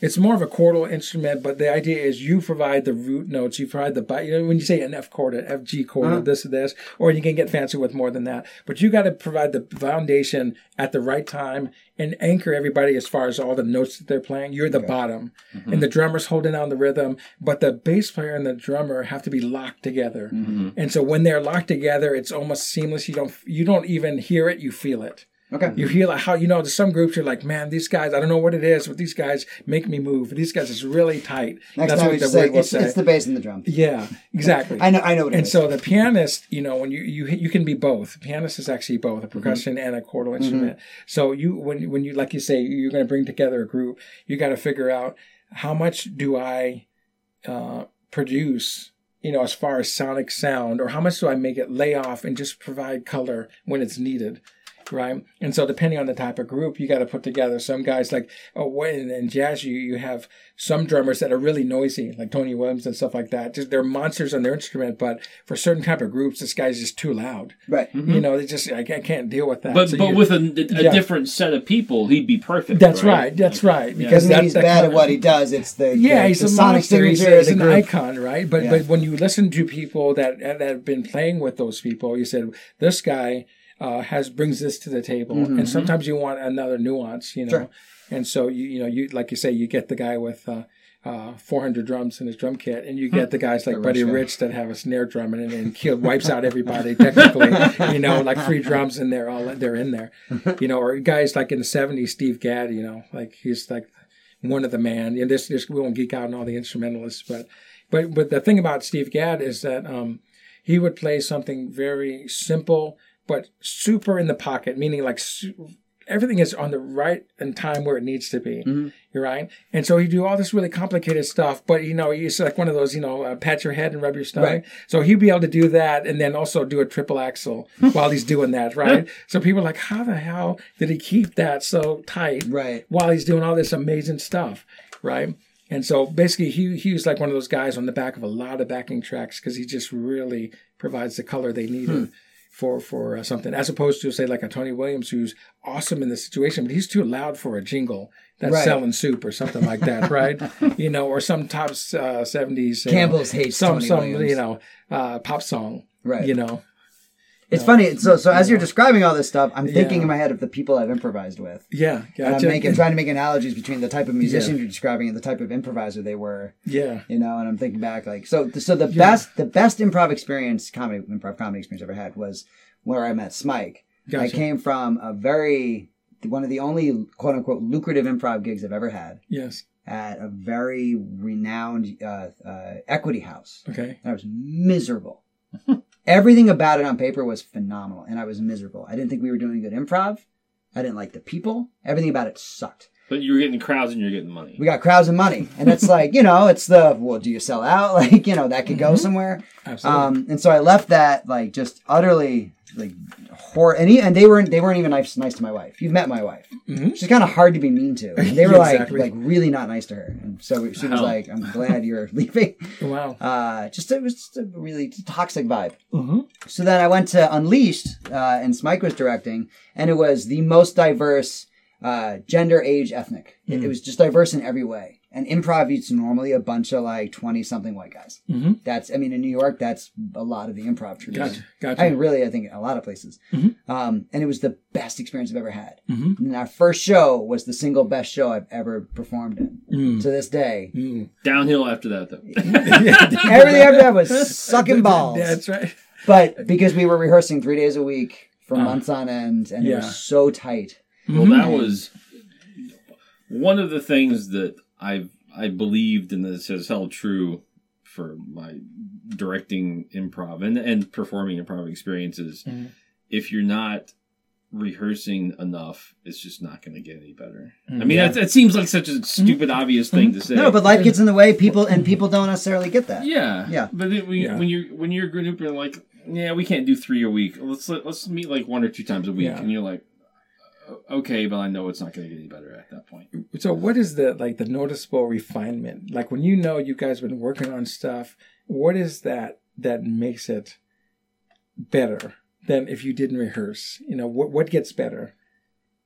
it's more of a chordal instrument, but the idea is you provide the root notes, you provide the you know when you say an F chord, an F G chord, Uh-huh. this or this, or you can get fancy with more than that. But you got to provide the foundation at the right time and anchor everybody as far as all the notes that they're playing. You're the bottom, Mm-hmm. and the drummer's holding down the rhythm, but the bass player and the drummer have to be locked together. Mm-hmm. And so when they're locked together, it's almost seamless. You don't you don't even hear it, you feel it. Okay. You feel like how you know there's some groups you're like, man, these guys, I don't know what it is, but these guys make me move. These guys is really tight. Next That's time what we the say it's, say. it's the bass and the drum. yeah, exactly. <laughs> I know. I know what it and is. so the pianist, you know, when you you you can be both. Pianist is actually both a Mm-hmm. percussion and a chordal instrument. So you when when you like you say you're going to bring together a group, you got to figure out how much do I uh, produce. You know, as far as sonic sound, or how much do I make it lay off and just provide color when it's needed? Right? And so depending on the type of group, you got to put together some guys like oh, when in jazz you you have some drummers that are really noisy, like Tony Williams and stuff like that. Just they're monsters on their instrument, but for certain type of groups, this guy's just too loud. Right. Mm-hmm. You know, they just I, I can't deal with that. But So but you- with a, a Yeah. different set of people, he'd be perfect. that's right. That's right. Because Doesn't that's he's that bad kind at what he does. It's the Yeah, the, he's the a sonic monster. He's, signature he's an group. icon, right? But Yeah. but when you listen to people that that have been playing with those people, you said this guy uh, has brings this to the table, and sometimes you want another nuance, you know. Mm-hmm. Sure. And so you you know you like you say you get the guy with. Uh, uh, 400 drums in his drum kit, and you Hmm. get the guys like Buddy. Rich that have a snare drum and and wipes out everybody technically, you know, like three <laughs> drums and they're all they're in there, <laughs> you know, or guys like in the 70s, Steve Gadd, you know, like he's like one of the man. And this, this we won't geek out on all the instrumentalists, but but but the thing about Steve Gadd is that um, he would play something very simple but super in the pocket, meaning like su- everything is on the right and time where it needs to be. You're right, and so he do all this really complicated stuff, but you know he's like one of those you know uh, pat your head and rub your stomach. Right. So he'd be able to do that and then also do a triple axel <laughs> while he's doing that, right? <laughs> so people are like, how the hell did he keep that so tight? Right. while he's doing all this amazing stuff, right? And so basically, he he was like one of those guys on the back of a lot of backing tracks because he just really provides the color they needed Hmm. For for uh, something, as opposed to say like a Tony Williams who's awesome in the situation, but he's too loud for a jingle that's Right. selling soup or something like that, <laughs> right? you know, or some top uh, seventies Campbell's hates some Tony some Williams. you know uh, pop song, Right. You know, It's funny. So so as you're describing all this stuff, I'm thinking Yeah. in my head of the people I've improvised with. yeah, And I'm making trying to make analogies between the type of musician Yeah. you're describing and the type of improviser they were. yeah, You know, and I'm thinking back like so so the best the best improv experience comedy improv comedy experience I ever had was where I met Smike. I came from a very one of the only quote unquote lucrative improv gigs I've ever had yes, at a very renowned uh, uh, equity house. okay, and I was miserable. <laughs> Everything about it on paper was phenomenal, and I was miserable. I didn't think we were doing good improv. I didn't like the people. Everything about it sucked. But you were getting crowds and you're getting money. We got crowds and money, and it's <laughs> like you know, it's the well, do you sell out? <laughs> Like you know, that could go somewhere. absolutely. Um, and so I left that like just utterly like horror, and, he, and they weren't they weren't even nice nice to my wife. You've met my wife. Mhm. She's kind of hard to be mean to. <laughs> And they were Exactly. like like really not nice to her, and so she was like, "I'm glad you're <laughs> leaving." wow. Uh, just it was just a really toxic vibe. hmm So then I went to Unleashed, uh, and Smike was directing, and it was the most diverse uh, gender, age, ethnic. It, it was just diverse in every way. And improv, it's normally a bunch of like twenty something white guys. hmm That's, I mean, in New York, that's a lot of the improv tradition. Gotcha. Gotcha. I mean, really, I think a lot of places. Mhm. Um, and it was the best experience I've ever had. Mhm. And our first show was the single best show I've ever performed in. Mm. To this day, Mm. Downhill after that, though. <laughs> everything after that was sucking balls. That's right. But because we were rehearsing three days a week for Uh, months on end, and it was so tight. Well, that was one of the things that I've I believed, and this has held true for my directing improv and and performing improv experiences. Mhm. If you're not rehearsing enough, it's just not going to get any better. I Mm, mean, Yeah. that, that seems like such a stupid, obvious thing to say. No, but life gets in the way. People and people don't necessarily get that. yeah, Yeah. But then when, Yeah. when you're when you're a group, you're like, yeah, we can't do three a week. Let's let, let's meet like one or two times a week, Yeah. and you're like, okay, but I know it's not going to get any better at that point. So what is the like the noticeable refinement? Like when you know you guys have been working on stuff, what is that that makes it better than if you didn't rehearse? You know, what what gets better?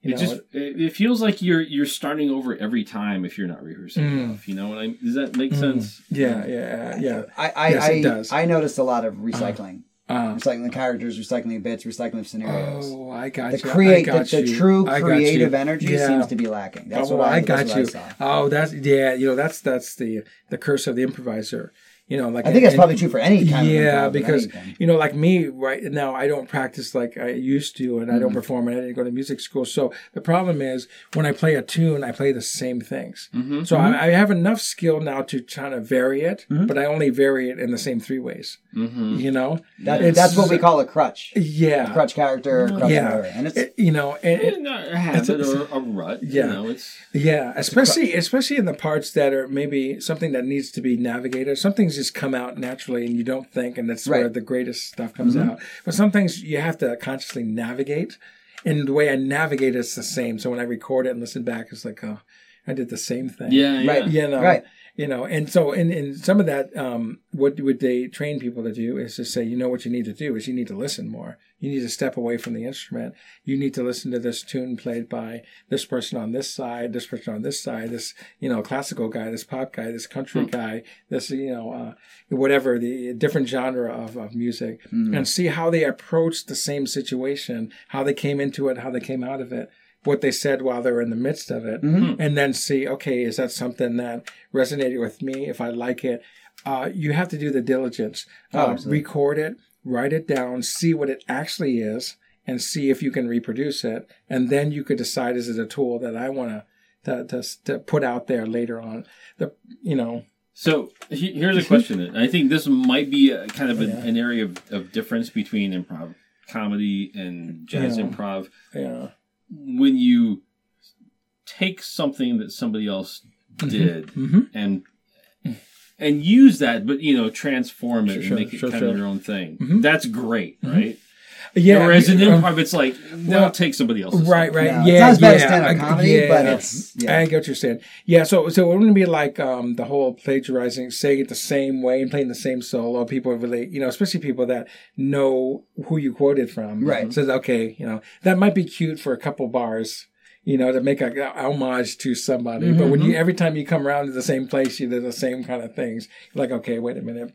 You it know, just it, it feels like you're you're starting over every time if you're not rehearsing Mm. enough. You know what I mean? Does that make Mm. sense? yeah, yeah, yeah. I I Yes, it I, does. I noticed a lot of recycling, Uh, recycling characters, recycling bits, recycling scenarios. oh, I got the you. create the, got the you. true creative energy Yeah. seems to be lacking. That's oh, what I, I got you. I, saw. Oh, that's yeah. You know, that's that's the the curse of the improviser. You know, like I think that's probably true for any kind of yeah, improv, because anything. you know, like me right now, I don't practice like I used to, and I Mm-hmm. don't perform, and I didn't go to music school. So the problem is when I play a tune, I play the same things. Mm-hmm. So I, I have enough skill now to try to vary it, Mm-hmm. but I only vary it in the same three ways. Mm-hmm. You know, that, It's- that's what we call a crutch. yeah, A crutch character, crutch yeah, whatever. and it's It- you know, and it, a habit or a rut. Yeah. You know, it's Yeah, especially especially in the parts that are maybe something that needs to be navigated. Some things just come out naturally and you don't think, and that's where the greatest stuff comes Mm-hmm. out. But some things you have to consciously navigate. and the way I navigate it's the same. So when I record it and listen back, it's like, oh, I did the same thing. Yeah, yeah. Right. You know, Right. You know, and so in, in some of that, um, what would they train people to do is to say, you know, what you need to do is you need to listen more. You need to step away from the instrument. You need to listen to this tune played by this person on this side, this person on this side, this, you know, classical guy, this pop guy, this country guy, this, you know, uh, whatever the different genre of, of music and see how they approached the same situation, how they came into it, how they came out of it what they said while they were in the midst of it, and then see, okay, is that something that resonated with me? If I like it, uh, you have to do the diligence. Oh, Uh, record it, write it down, see what it actually is, and see if you can reproduce it, and then you could decide is it a tool that I want to to to put out there later on. The you know So here's a question. and I think this might be a, kind of an, Yeah. an area of, of difference between improv comedy and jazz Yeah. improv. yeah When you take something that somebody else did hmm and and use that, but you know, transform it Sure, and make it sure, kind sure. of your own thing. Mhm. That's great, right? Yeah. Whereas in improv, it's like, well, well, take somebody else's. Right, stuff. right, Yeah, yeah, it's not as bad as yeah, stand-up I- comedy, yeah. but it's yeah. I get what you're saying. Yeah, so so it wouldn't be like um, the whole plagiarizing, saying it the same way and playing the same solo. People really, you know, especially people that know who you quoted from. Right. Says, okay, you know, that might be cute for a couple bars, you know, to make a, a homage to somebody. But when you every time you come around to the same place, you do the same kind of things. You're like, okay, wait a minute.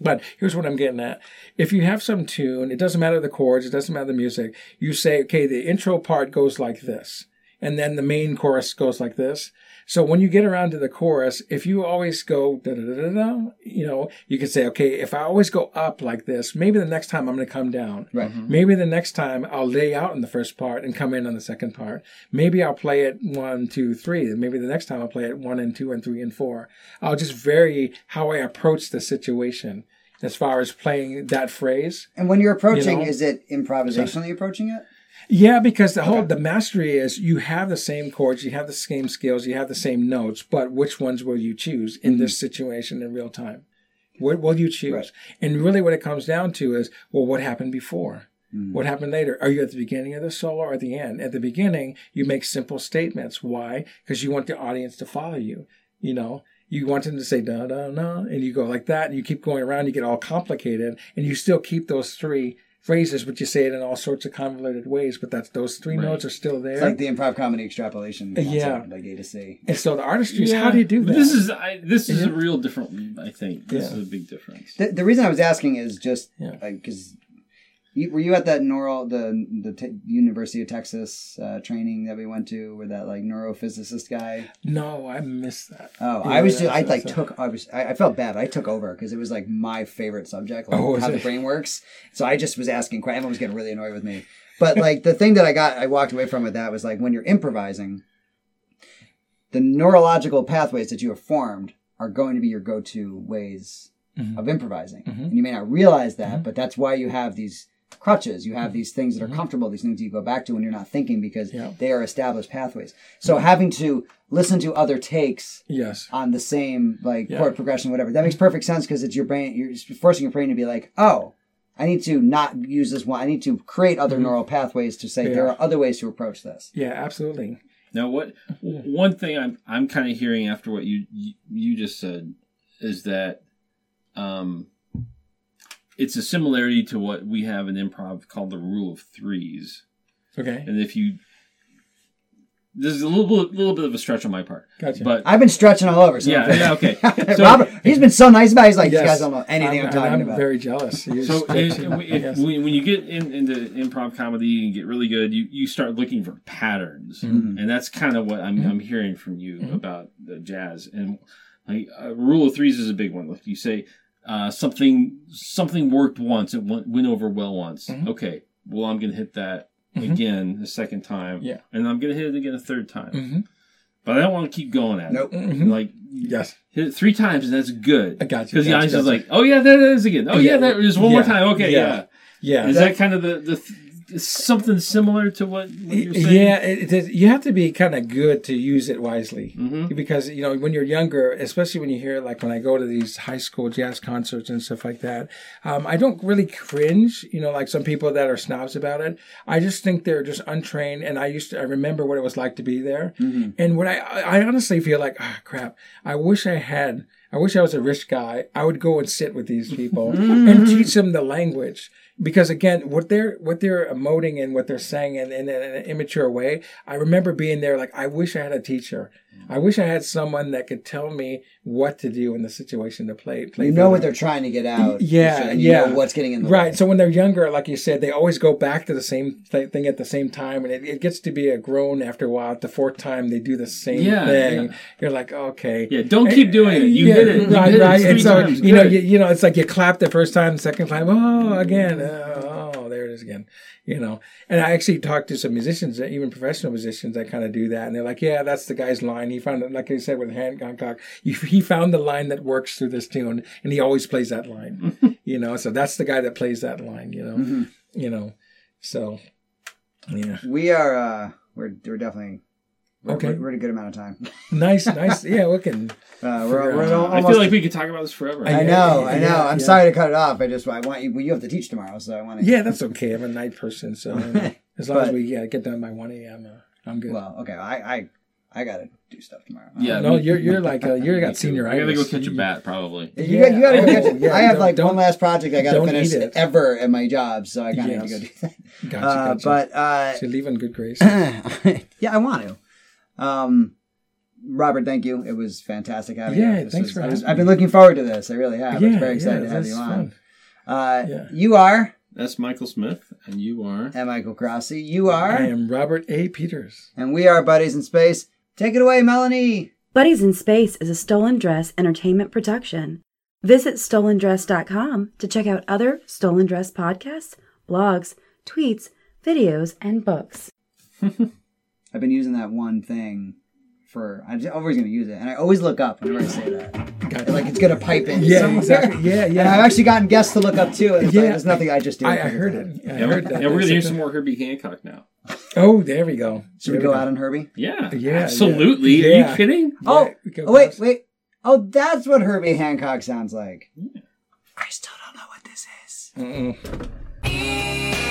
But here's what I'm getting at. If you have some tune, it doesn't matter the chords, it doesn't matter the music. You say, okay, the intro part goes like this. And then the main chorus goes like this. So when you get around to the chorus, if you always go da da da da da, you know, you can say, okay, if I always go up like this, maybe the next time I'm going to come down. Right. Mm-hmm. Maybe the next time I'll lay out in the first part and come in on the second part. Maybe I'll play it one, two, three. Maybe the next time I'll play it one and two and three and four. I'll just vary how I approach the situation as far as playing that phrase. And when you're approaching, You know? is it improvisationally approaching it? Yeah, because the whole the mastery is you have the same chords, you have the same scales, you have the same notes, but which ones will you choose in this mm-hmm. situation in real time? What will you choose? Right. And really, what it comes down to is, well, what happened before? Mm-hmm. What happened later? Are you at the beginning of the solo or at the end? At the beginning, you make simple statements. Why? Because you want the audience to follow you. You know, you want them to say da da da, and you go like that, and you keep going around. You get all complicated, and you still keep those three phrases, but you say it in all sorts of convoluted ways. But that's those three Right. notes are still there. It's like the improv comedy extrapolation. Concept, Yeah. Like A to C. and so the artistry is how do you do that? This is I, this is Yeah. a real different. I think this Yeah. is a big difference. The, the reason I was asking is just Yeah. because you, were you at that neural the the te- University of Texas uh, training that we went to, with that like neurophysicist guy? no, I missed that. Oh, Yeah, I was just I like took I was I, I felt bad. I took over because it was like my favorite subject, like Oh, how the brain works. So I just was asking. Everyone was getting really annoyed with me. But like the thing that I got, I walked away from with that was like when you're improvising, the neurological pathways that you have formed are going to be your go-to ways Mhm. of improvising, Mhm. and you may not realize that, Mm-hmm. but that's why you have these crutches. You have these things that are comfortable, these things you go back to when you're not thinking because Yeah. they are established pathways. So having to listen to other takes Yes. on the same like Yeah. chord progression, whatever. That makes perfect sense because it's your brain. You're forcing your brain to be like, oh, I need to not use this one. I need to create other neural pathways to say Mm-hmm. Yeah. there are other ways to approach this. Yeah, absolutely. Now, what one thing I'm I'm kind of hearing after what you you- you just said is that um, it's a similarity to what we have in improv called the rule of threes, Okay. and if you this is a little bit, little bit of a stretch on my part, Gotcha. but I've been stretching all over. So Yeah, yeah, okay. <laughs> So- Robert, he's been so nice about. it. He's like, Yes. these guys don't know anything I'm, I'm, talking I'm about. very jealous. <laughs> So if, if, <laughs> Yes. when, when you get in, into improv comedy and get really good, you, you start looking for patterns, Mm-hmm. and that's kind of what I'm, I'm hearing from you about the jazz. And like uh, rule of threes is a big one. Like you say, uh, something something worked once, it went, went over well once. Mhm. Okay, well I'm gonna hit that Mhm. again the second time, Yeah. and I'm gonna hit it again a third time. Mhm. But I don't want to keep going at Nope. it. Mhm. Like Yes. hit it three times and that's good. I got you. Because the eyes you. like, oh yeah, there it is again. Oh yeah, Yeah. there it is one more time. Okay, Yeah. yeah. Yeah. Is that- that kind of the, the th- something similar to what, what you're saying? Yeah, it, it, you have to be kind of good to use it wisely Mhm. because you know when you're younger, especially when you hear like when I go to these high school jazz concerts and stuff like that, um, I don't really cringe. You know, like some people that are snobs about it. I just think they're just untrained, and I used to I remember what it was like to be there, and what I I honestly feel like ah crap, I wish I had. I wish I was a rich guy. I would go and sit with these people <laughs> and teach them the language because again, what they're what they're emoting and what they're saying in, in, in an immature way. I remember being there, like I wish I had a teacher. I wish I had someone that could tell me what to do in the situation to play. play You know what they're trying to get out. Yeah, and you yeah. know what's getting in the Right. way. So when they're younger, like you said, they always go back to the same th- thing at the same time, and it, it gets to be a groan after a while. The fourth time, they do the same Yeah, thing. yeah. You're like, okay. Yeah, don't keep doing it. You Yeah, did it. You right, did it right. three and so times. you know, you, you know, it's like you clap the first time, the second time, oh, again, uh, oh, there it is again. You know, and I actually talked to some musicians, even professional musicians, that kind of do that, and they're like, yeah, that's the guy's line. He found it, like I said with Han- Hancock, he, he found the line that works through this tune, and he always plays that line. <laughs> you know, so that's the guy that plays that line. You know, Mm-hmm. you know, so yeah, We are. uh We're we're definitely. We're, Okay. we're, we're at a good amount of time. <laughs> nice, nice. Yeah, we can. Uh, we're, we're out. almost, I feel like we could talk about this forever. I know, Yeah, I know. yeah, I'm yeah. sorry to cut it off. I just I want you. Well, you have to teach tomorrow, so I want to. Yeah, that's okay. I'm a night person, so <laughs> as long as we yeah, get done by one a.m., uh, I'm good. Well, okay. I I I gotta do stuff tomorrow. Yeah, no, me- you're you're like uh, you're <laughs> Me got senior. I gotta go catch a bat, probably. You, got, you gotta go catch it. Yeah, I have like one last project I gotta finish ever at my job, so I kind of Yes. need to go do that. Gotcha, Uh, gotcha. but uh, so leave in good grace. yeah, I want to. Um, Robert, thank you. It was fantastic having Yeah, you. Yeah, thanks was- for I was, having I've been looking forward to this. I really have. I was very excited yeah, to have that's you on. fun. Uh, Yeah. You are That's Michael Smith, and you are. and Michael Crossy. You are, I am Robert A. Peters. and we are buddies in space. Take it away, Melanie. Buddies in Space is a Stolen Dress entertainment production. Visit stolendress.com to check out other Stolen Dress podcasts, blogs, tweets, videos, and books. <laughs> I've been using that one thing for. I'm just always going to use it, and I always look up whenever I say that. Gotcha. Like it's going to pipe in. Yeah, somewhere. exactly. Yeah, And yeah. I've actually gotten guests to look up too, and it's like, Yeah. there's nothing I just do. I, I heard it. I Yeah, heard we're, that. yeah, we're gonna hear some more Herbie Hancock now. Oh, there we go. Should we go go. out on Herbie? Yeah, Yeah, absolutely. Are you kidding? Oh, Yeah, oh, oh wait, wait. Oh, that's what Herbie Hancock sounds like. I still don't know what this is. Mm-mm.